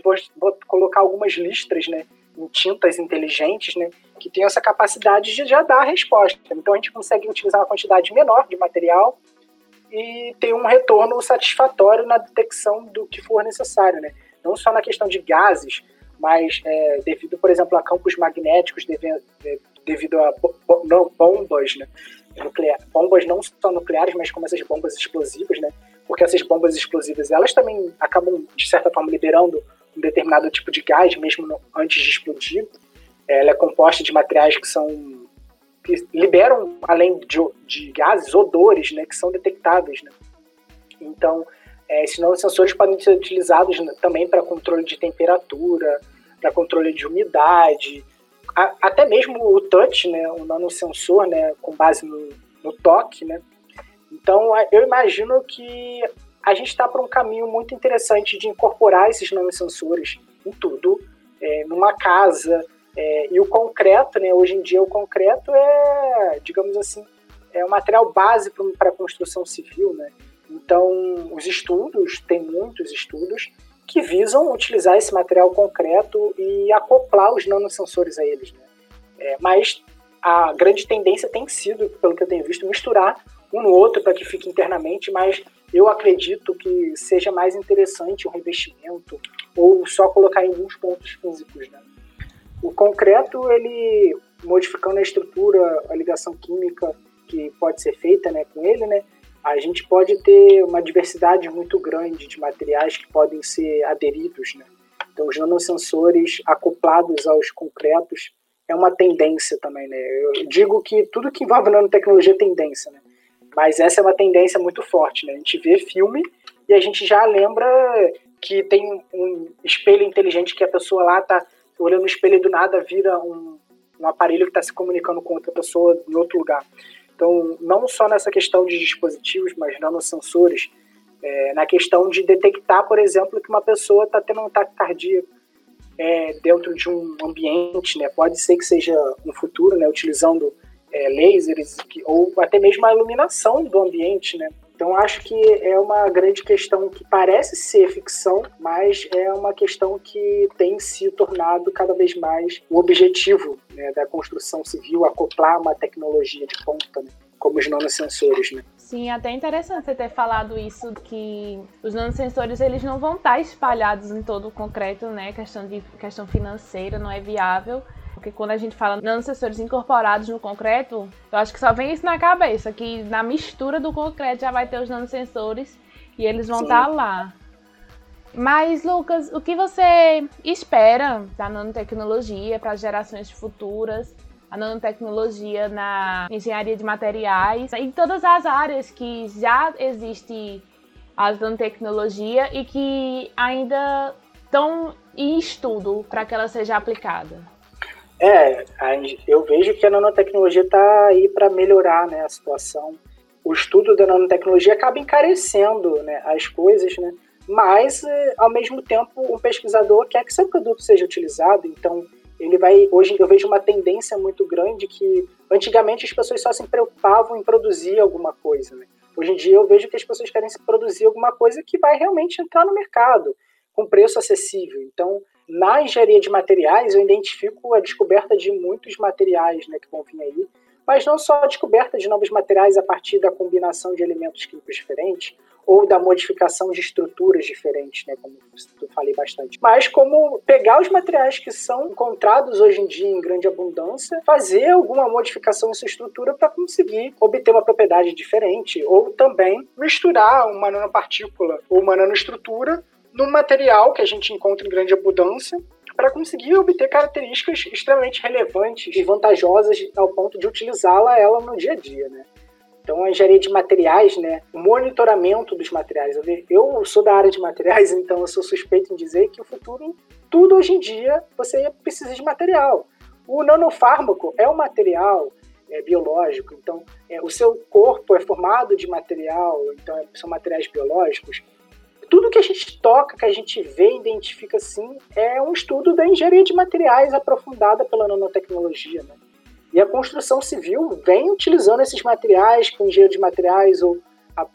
colocar algumas listras, né, em tintas inteligentes, né, que tem essa capacidade de já dar a resposta. Então a gente consegue utilizar uma quantidade menor de material e ter um retorno satisfatório na detecção do que for necessário, né? Não só na questão de gases, mas é, devido, por exemplo, a campos magnéticos, devido, é, devido a bombas, né? Nuclear, bombas não só nucleares, mas como essas bombas explosivas, né? Porque essas bombas explosivas, elas também acabam, de certa forma, liberando um determinado tipo de gás, mesmo antes de explodir. Ela é composta de materiais que são que liberam, além de, de gases, odores, né, que são detectáveis, né? Então, é, esses sensores podem ser utilizados também para controle de temperatura, para controle de umidade, a, até mesmo o touch, né, o nanosensor, né, com base no, no toque, né. Então, eu imagino que a gente está para um caminho muito interessante de incorporar esses nanosensores em tudo, é, numa casa, é, e o concreto, né, hoje em dia o concreto é, digamos assim, é o material base para a construção civil, né? Então, os estudos, tem muitos estudos que visam utilizar esse material concreto e acoplar os nanosensores a eles, né? É, mas a grande tendência tem sido, pelo que eu tenho visto, misturar um no outro para que fique internamente, mas eu acredito que seja mais interessante um revestimento ou só colocar em alguns pontos físicos, né? O concreto, ele modificando a estrutura, a ligação química que pode ser feita né, com ele, né, a gente pode ter uma diversidade muito grande de materiais que podem ser aderidos. Né? Então, os nanosensores acoplados aos concretos é uma tendência também. Né? Eu digo que tudo que envolve nanotecnologia é tendência, né? mas essa é uma tendência muito forte. Né? A gente vê filme e a gente já lembra que tem um espelho inteligente que a pessoa lá está olhando no espelho e do nada vira um, um aparelho que está se comunicando com outra pessoa em outro lugar. Então, não só nessa questão de dispositivos, mas nanosensores, é, na questão de detectar, por exemplo, que uma pessoa está tendo um ataque cardíaco é, dentro de um ambiente, né? Pode ser que seja no futuro, né? Utilizando é, lasers ou até mesmo a iluminação do ambiente, né? Então acho que é uma grande questão que parece ser ficção, mas é uma questão que tem se tornado cada vez mais o objetivo né, da construção civil, acoplar uma tecnologia de ponta, né, como os nanosensores. Né? Sim, até interessante você ter falado isso, que os nanosensores eles não vão estar espalhados em todo o concreto, né? Questão de questão financeira não é viável porque quando a gente fala nanosensores incorporados no concreto, eu acho que só vem isso na cabeça, que na mistura do concreto já vai ter os nanosensores e eles vão estar tá lá. Mas, Lucas, o que você espera da nanotecnologia para gerações futuras? A nanotecnologia na engenharia de materiais, em todas as áreas que já existe a nanotecnologia e que ainda estão em estudo para que ela seja aplicada. É, eu vejo que a nanotecnologia está aí para melhorar né, a situação. O estudo da nanotecnologia acaba encarecendo né, as coisas, né? mas, é, ao mesmo tempo, o pesquisador quer que seu produto seja utilizado, então ele vai. Hoje eu vejo uma tendência muito grande que antigamente as pessoas só se preocupavam em produzir alguma coisa. Né? Hoje em dia eu vejo que as pessoas querem produzir alguma coisa que vai realmente entrar no mercado, com preço acessível. Então, na engenharia de materiais, eu identifico a descoberta de muitos materiais né, que vão vir aí, mas não só a descoberta de novos materiais a partir da combinação de elementos químicos diferentes ou da modificação de estruturas diferentes, né, como eu falei bastante, mas como pegar os materiais que são encontrados hoje em dia em grande abundância, fazer alguma modificação nessa estrutura para conseguir obter uma propriedade diferente, ou também misturar uma nanopartícula ou uma nanoestrutura no material que a gente encontra em grande abundância para conseguir obter características extremamente relevantes e vantajosas ao ponto de utilizá-la ela no dia a dia, né? Então, a engenharia de materiais, né, o monitoramento dos materiais. Eu sou da área de materiais, então eu sou suspeito em dizer que o futuro, tudo hoje em dia, você precisa de material. O nanofármaco é um material é, biológico, então é, o seu corpo é formado de material, então são materiais biológicos. Tudo que a gente toca, que a gente vê, identifica assim, é um estudo da engenharia de materiais aprofundada pela nanotecnologia. Né? E a construção civil vem utilizando esses materiais, com engenheiro de materiais ou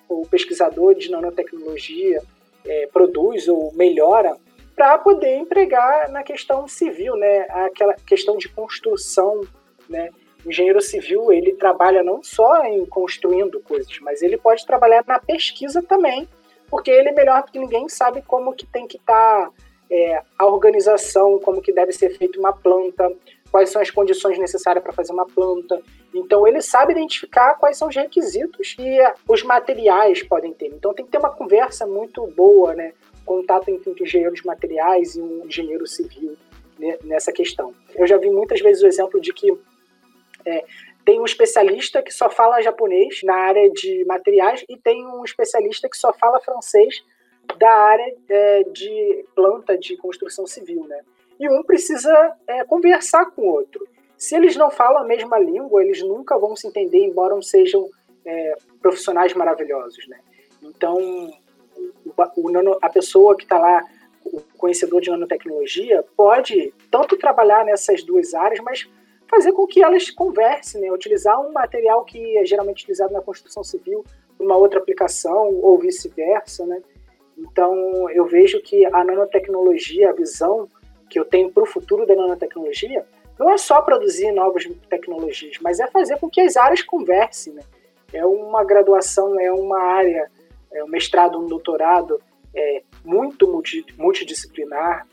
o pesquisador de nanotecnologia é, produz ou melhora para poder empregar na questão civil, né? Aquela questão de construção, né? O engenheiro civil ele trabalha não só em construindo coisas, mas ele pode trabalhar na pesquisa também, porque ele melhor do que ninguém sabe como que tem que estar tá, é, a organização, como que deve ser feita uma planta, quais são as condições necessárias para fazer uma planta. Então ele sabe identificar quais são os requisitos e os materiais podem ter. Então tem que ter uma conversa muito boa, né? Contato entre um engenheiro de materiais e um engenheiro civil né? nessa questão. Eu já vi muitas vezes o exemplo de que é, tem um especialista que só fala japonês na área de materiais e tem um especialista que só fala francês da área é, de planta de construção civil, né? e um precisa é, conversar com o outro. Se eles não falam a mesma língua, eles nunca vão se entender, embora sejam é, profissionais maravilhosos, né? Então, o, o nano, a pessoa que está lá, o conhecedor de nanotecnologia, pode tanto trabalhar nessas duas áreas, mas fazer com que elas conversem, né? Utilizar um material que é geralmente utilizado na construção civil para uma outra aplicação ou vice-versa, né? Então, eu vejo que a nanotecnologia, a visão que eu tenho para o futuro da nanotecnologia não é só produzir novas tecnologias, mas é fazer com que as áreas conversem. Né? É uma graduação, é uma área, é um mestrado, um doutorado é, muito multi, multidisciplinar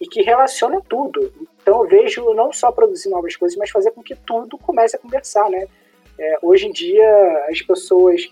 e que relaciona tudo. Então eu vejo não só produzir novas coisas, mas fazer com que tudo comece a conversar. Né? É, hoje em dia, as pessoas,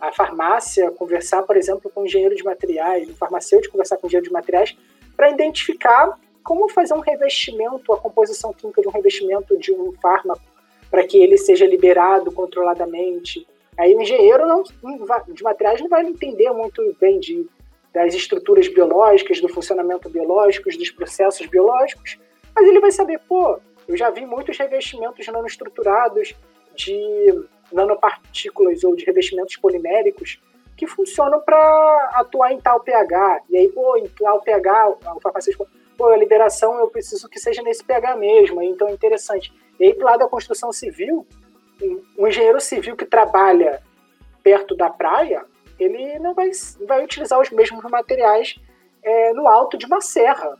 a farmácia, conversar, por exemplo, com engenheiro de materiais, o farmacêutico conversar com engenheiro de materiais, para identificar como fazer um revestimento, a composição química de um revestimento de um fármaco para que ele seja liberado controladamente. Aí o engenheiro não, de materiais não vai entender muito bem de, das estruturas biológicas, do funcionamento biológico, dos processos biológicos, mas ele vai saber, pô, eu já vi muitos revestimentos nanoestruturados de nanopartículas ou de revestimentos poliméricos que funcionam para atuar em tal pH. E aí, pô, em tal pH, o farmacêutico pô, a liberação eu preciso que seja nesse pH mesmo, então é interessante. E aí, pro lado da construção civil, um engenheiro civil que trabalha perto da praia, ele não vai, vai utilizar os mesmos materiais é, no alto de uma serra.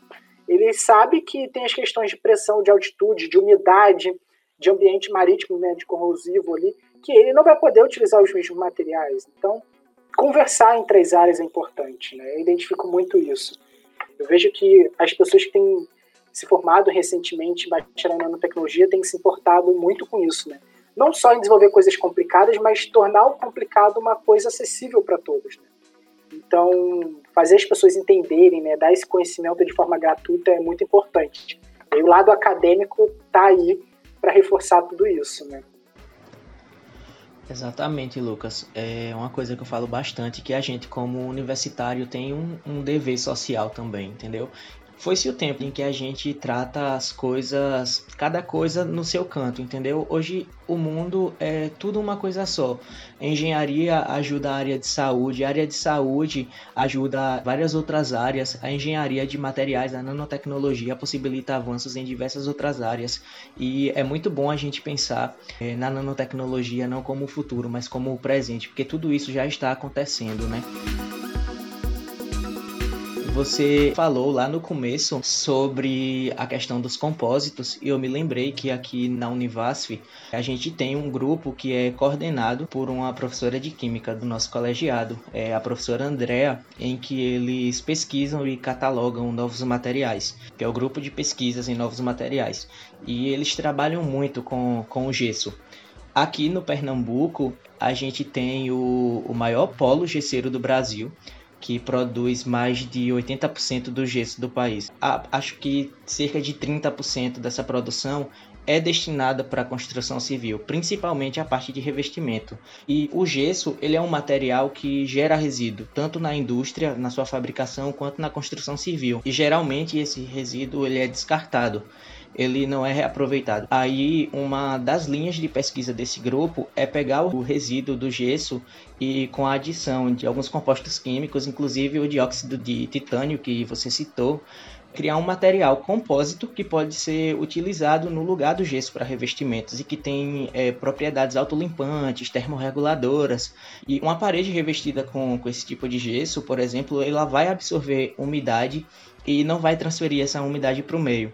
Ele sabe que tem as questões de pressão, de altitude, de umidade, de ambiente marítimo, né, de corrosivo ali, que ele não vai poder utilizar os mesmos materiais. Então, conversar entre as áreas é importante. Né? Eu identifico muito isso. Eu vejo que as pessoas que têm se formado recentemente em bacharel em nanotecnologia têm se importado muito com isso, né? Não só em desenvolver coisas complicadas, mas tornar o complicado uma coisa acessível para todos. Né? Então, fazer as pessoas entenderem, né, dar esse conhecimento de forma gratuita é muito importante. E o lado acadêmico está aí para reforçar tudo isso, né? Exatamente, Lucas. É uma coisa que eu falo bastante que a gente, como universitário, tem um, um dever social também, entendeu? Foi-se o tempo em que a gente trata as coisas, cada coisa no seu canto, entendeu? Hoje o mundo é tudo uma coisa só. Engenharia ajuda a área de saúde, a área de saúde ajuda várias outras áreas, a engenharia de materiais, a nanotecnologia possibilita avanços em diversas outras áreas. E é muito bom a gente pensar é, na nanotecnologia não como o futuro, mas como o presente, porque tudo isso já está acontecendo, né? Você falou lá no começo sobre a questão dos compósitos e eu me lembrei que aqui na Univasf a gente tem um grupo que é coordenado por uma professora de química do nosso colegiado, é a professora Andrea, em que eles pesquisam e catalogam novos materiais, que é o grupo de pesquisas em novos materiais. E eles trabalham muito com, com o gesso. Aqui no Pernambuco, a gente tem o, o maior polo gesseiro do Brasil, que produz mais de 80% do gesso do país. Acho que cerca de 30% dessa produção é destinada para a construção civil, principalmente a parte de revestimento. E o gesso, ele é um material que gera resíduo, tanto na indústria, na sua fabricação, quanto na construção civil. E geralmente esse resíduo ele é descartado. Ele não é reaproveitado. Aí uma das linhas de pesquisa desse grupo é pegar o resíduo do gesso e com a adição de alguns compostos químicos, inclusive o dióxido de titânio que você citou, criar um material compósito que pode ser utilizado no lugar do gesso para revestimentos e que tem é, propriedades autolimpantes, termorreguladoras. E uma parede revestida com, com esse tipo de gesso, por exemplo, ela vai absorver umidade e não vai transferir essa umidade para o meio.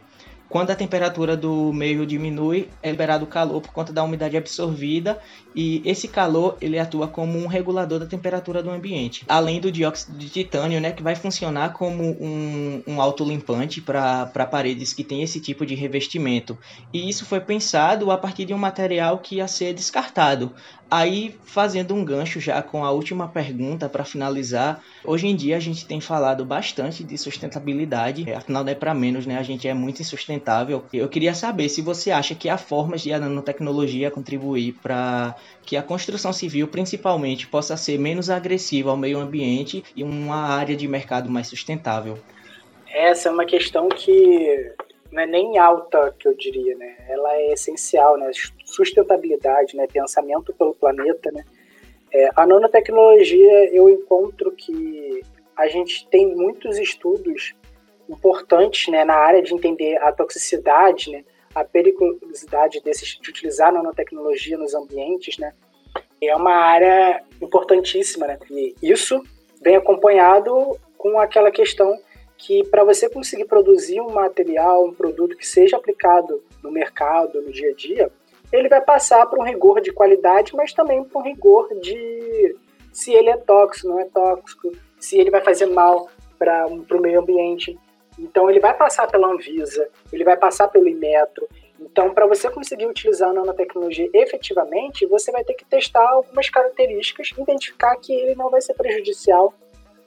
Quando a temperatura do meio diminui, é liberado calor por conta da umidade absorvida e esse calor ele atua como um regulador da temperatura do ambiente. Além do dióxido de titânio, né, que vai funcionar como um, um autolimpante para paredes que tem esse tipo de revestimento. E isso foi pensado a partir de um material que ia ser descartado. Aí, fazendo um gancho já com a última pergunta para finalizar, hoje em dia a gente tem falado bastante de sustentabilidade, é, afinal não é para menos, né? A gente é muito insustentável. Eu queria saber se você acha que há formas de a nanotecnologia contribuir para que a construção civil, principalmente, possa ser menos agressiva ao meio ambiente e uma área de mercado mais sustentável. Essa é uma questão que não é nem alta, que eu diria, né? Ela é essencial, né? Sustentabilidade, né? Pensamento pelo planeta, né? É, a nanotecnologia, eu encontro que a gente tem muitos estudos importantes, né? Na área de entender a toxicidade, né? A periculosidade desses, de utilizar nanotecnologia nos ambientes, né? É uma área importantíssima, né? E isso vem acompanhado com aquela questão que para você conseguir produzir um material, um produto que seja aplicado no mercado, no dia a dia, ele vai passar por um rigor de qualidade, mas também por um rigor de se ele é tóxico, não é tóxico, se ele vai fazer mal para o meio ambiente. Então ele vai passar pela Anvisa, ele vai passar pelo Inmetro. Então, para você conseguir utilizar a nanotecnologia efetivamente, você vai ter que testar algumas características, identificar que ele não vai ser prejudicial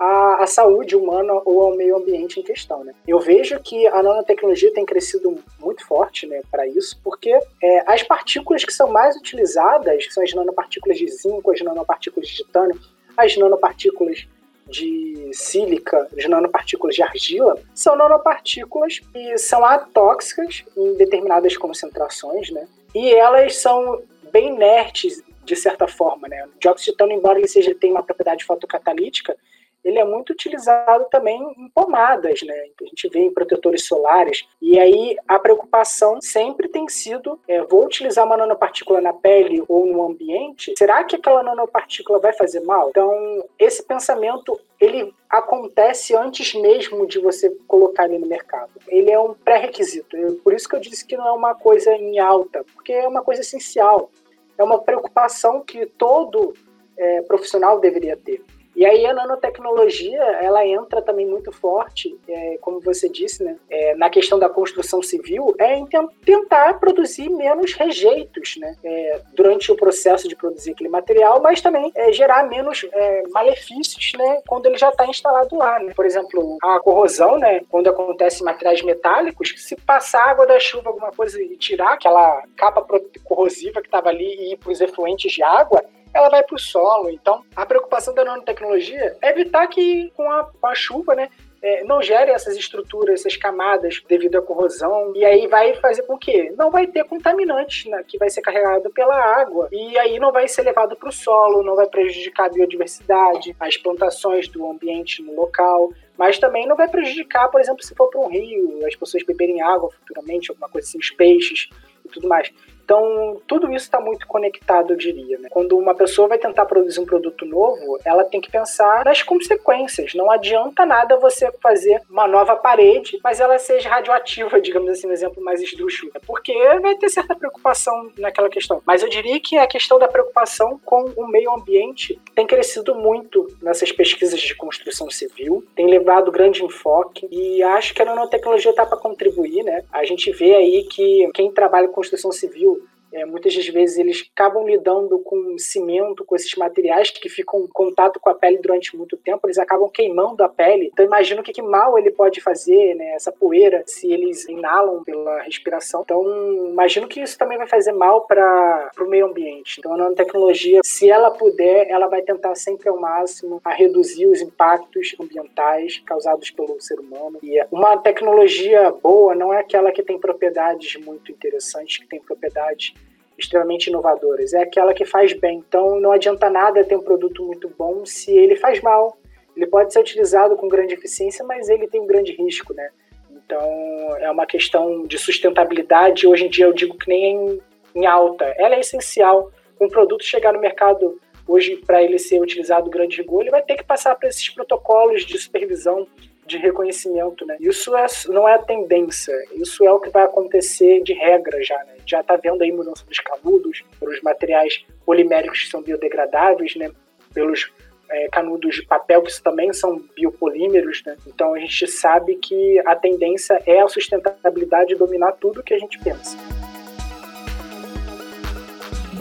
à, à, saúde humana ou ao meio ambiente em questão. Né? Eu vejo que a nanotecnologia tem crescido muito forte né, para isso, porque é, as partículas que são mais utilizadas, que são as nanopartículas de zinco, as nanopartículas de titânio, as nanopartículas de sílica, as nanopartículas de argila, são nanopartículas que são atóxicas em determinadas concentrações, né? E elas são bem inertes de certa forma, né? O dióxido de titânio, embora ele seja tenha uma propriedade fotocatalítica, ele é muito utilizado também em pomadas, né? A gente vê em protetores solares. E aí a preocupação sempre tem sido: é, vou utilizar uma nanopartícula na pele ou no ambiente, será que aquela nanopartícula vai fazer mal? Então, esse pensamento ele acontece antes mesmo de você colocar ele no mercado. Ele é um pré-requisito. Por isso que eu disse que não é uma coisa em alta, porque é uma coisa essencial. É uma preocupação que todo é, profissional deveria ter. E aí a nanotecnologia, ela entra também muito forte, é, como você disse, né, é, na questão da construção civil, é em tentar produzir menos rejeitos, né, é, durante o processo de produzir aquele material, mas também é, gerar menos é, malefícios, né, quando ele já está instalado lá, né. Por exemplo, a corrosão, né, quando acontece em materiais metálicos, se passar água da chuva, alguma coisa e tirar aquela capa corrosiva que estava ali e ir para os efluentes de água, ela vai para o solo. Então, a preocupação da nanotecnologia é evitar que com a, com a chuva, né, é, não gere essas estruturas, essas camadas devido à corrosão, e aí vai fazer com que não vai ter contaminante né, que vai ser carregado pela água, e aí não vai ser levado para o solo, não vai prejudicar a biodiversidade, as plantações do ambiente no local, mas também não vai prejudicar, por exemplo, se for para um rio, as pessoas beberem água futuramente, alguma coisa assim, os peixes e tudo mais. Então, tudo isso está muito conectado, eu diria. Né? Quando uma pessoa vai tentar produzir um produto novo, ela tem que pensar nas consequências. Não adianta nada você fazer uma nova parede, mas ela seja radioativa, digamos assim, no exemplo mais esdrúxulo. Porque vai ter certa preocupação naquela questão. Mas eu diria que a questão da preocupação com o meio ambiente tem crescido muito nessas pesquisas de construção civil, tem levado grande enfoque e acho que a nanotecnologia está para contribuir. Né? A gente vê aí que quem trabalha em construção civil é, muitas das vezes eles acabam lidando com cimento, com esses materiais que ficam em contato com a pele durante muito tempo, eles acabam queimando a pele. Então imagina o que, que mal ele pode fazer, né? Essa poeira, se eles inalam pela respiração. Então imagino que isso também vai fazer mal para o meio ambiente. Então a nanotecnologia, se ela puder, ela vai tentar sempre ao máximo a reduzir os impactos ambientais causados pelo ser humano. E uma tecnologia boa não é aquela que tem propriedades muito interessantes, que tem propriedades extremamente inovadoras. É aquela que faz bem. Então não adianta nada ter um produto muito bom se ele faz mal. Ele pode ser utilizado com grande eficiência, mas ele tem um grande risco, né? Então é uma questão de sustentabilidade. Hoje em dia eu digo que nem em, alta. Ela é essencial. Um produto chegar no mercado hoje para ele ser utilizado grande rigor, ele vai ter que passar por esses protocolos de supervisão de reconhecimento, né? Isso é, não é a tendência, isso é o que vai acontecer de regra já, né? Já está vendo aí mudança dos canudos, pelos materiais poliméricos que são biodegradáveis, né? Pelos é, canudos de papel, que também são biopolímeros, né? Então a gente sabe que a tendência é a sustentabilidade dominar tudo que a gente pensa.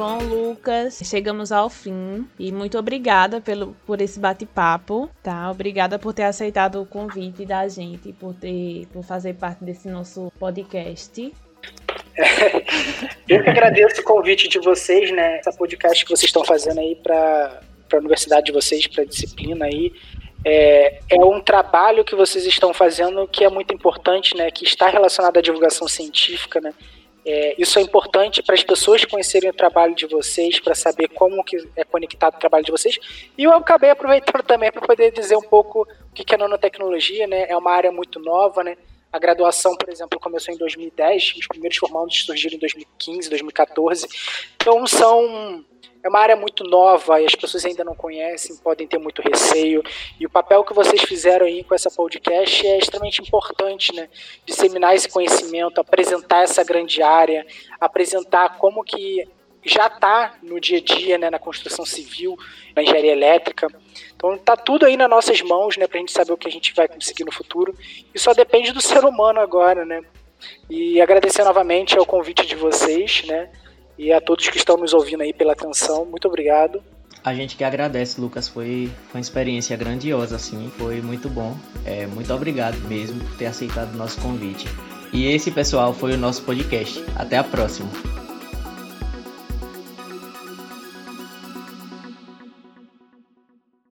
Bom, Lucas, chegamos ao fim e muito obrigada pelo, por esse bate-papo, tá? Obrigada por ter aceitado o convite da gente, por ter, por fazer parte desse nosso podcast. Eu que agradeço o convite de vocês, né? Essa podcast que vocês estão fazendo aí para a universidade de vocês, para a disciplina aí. É, é um trabalho que vocês estão fazendo que é muito importante, né? Que está relacionado à divulgação científica, né? É, isso é importante para as pessoas conhecerem o trabalho de vocês, para saber como que é conectado o trabalho de vocês. E eu acabei aproveitando também para poder dizer um pouco o que é nanotecnologia, né? É uma área muito nova, né? A graduação, por exemplo, começou em 2010, os primeiros formandos surgiram em 2015, 2014. Então são é uma área muito nova e as pessoas ainda não conhecem, podem ter muito receio. E o papel que vocês fizeram aí com essa podcast é extremamente importante, né? Disseminar esse conhecimento, apresentar essa grande área, apresentar como que já está no dia a dia, né, na construção civil, na engenharia elétrica. Então está tudo aí nas nossas mãos, né, para a gente saber o que a gente vai conseguir no futuro. E só depende do ser humano agora, né? E agradecer novamente ao convite de vocês, né? E a todos que estão nos ouvindo aí pela atenção, muito obrigado. A gente que agradece, Lucas. Foi, foi uma experiência grandiosa, assim. Foi muito bom. É, muito obrigado mesmo por ter aceitado o nosso convite. E esse, pessoal, foi o nosso podcast. Até a próxima.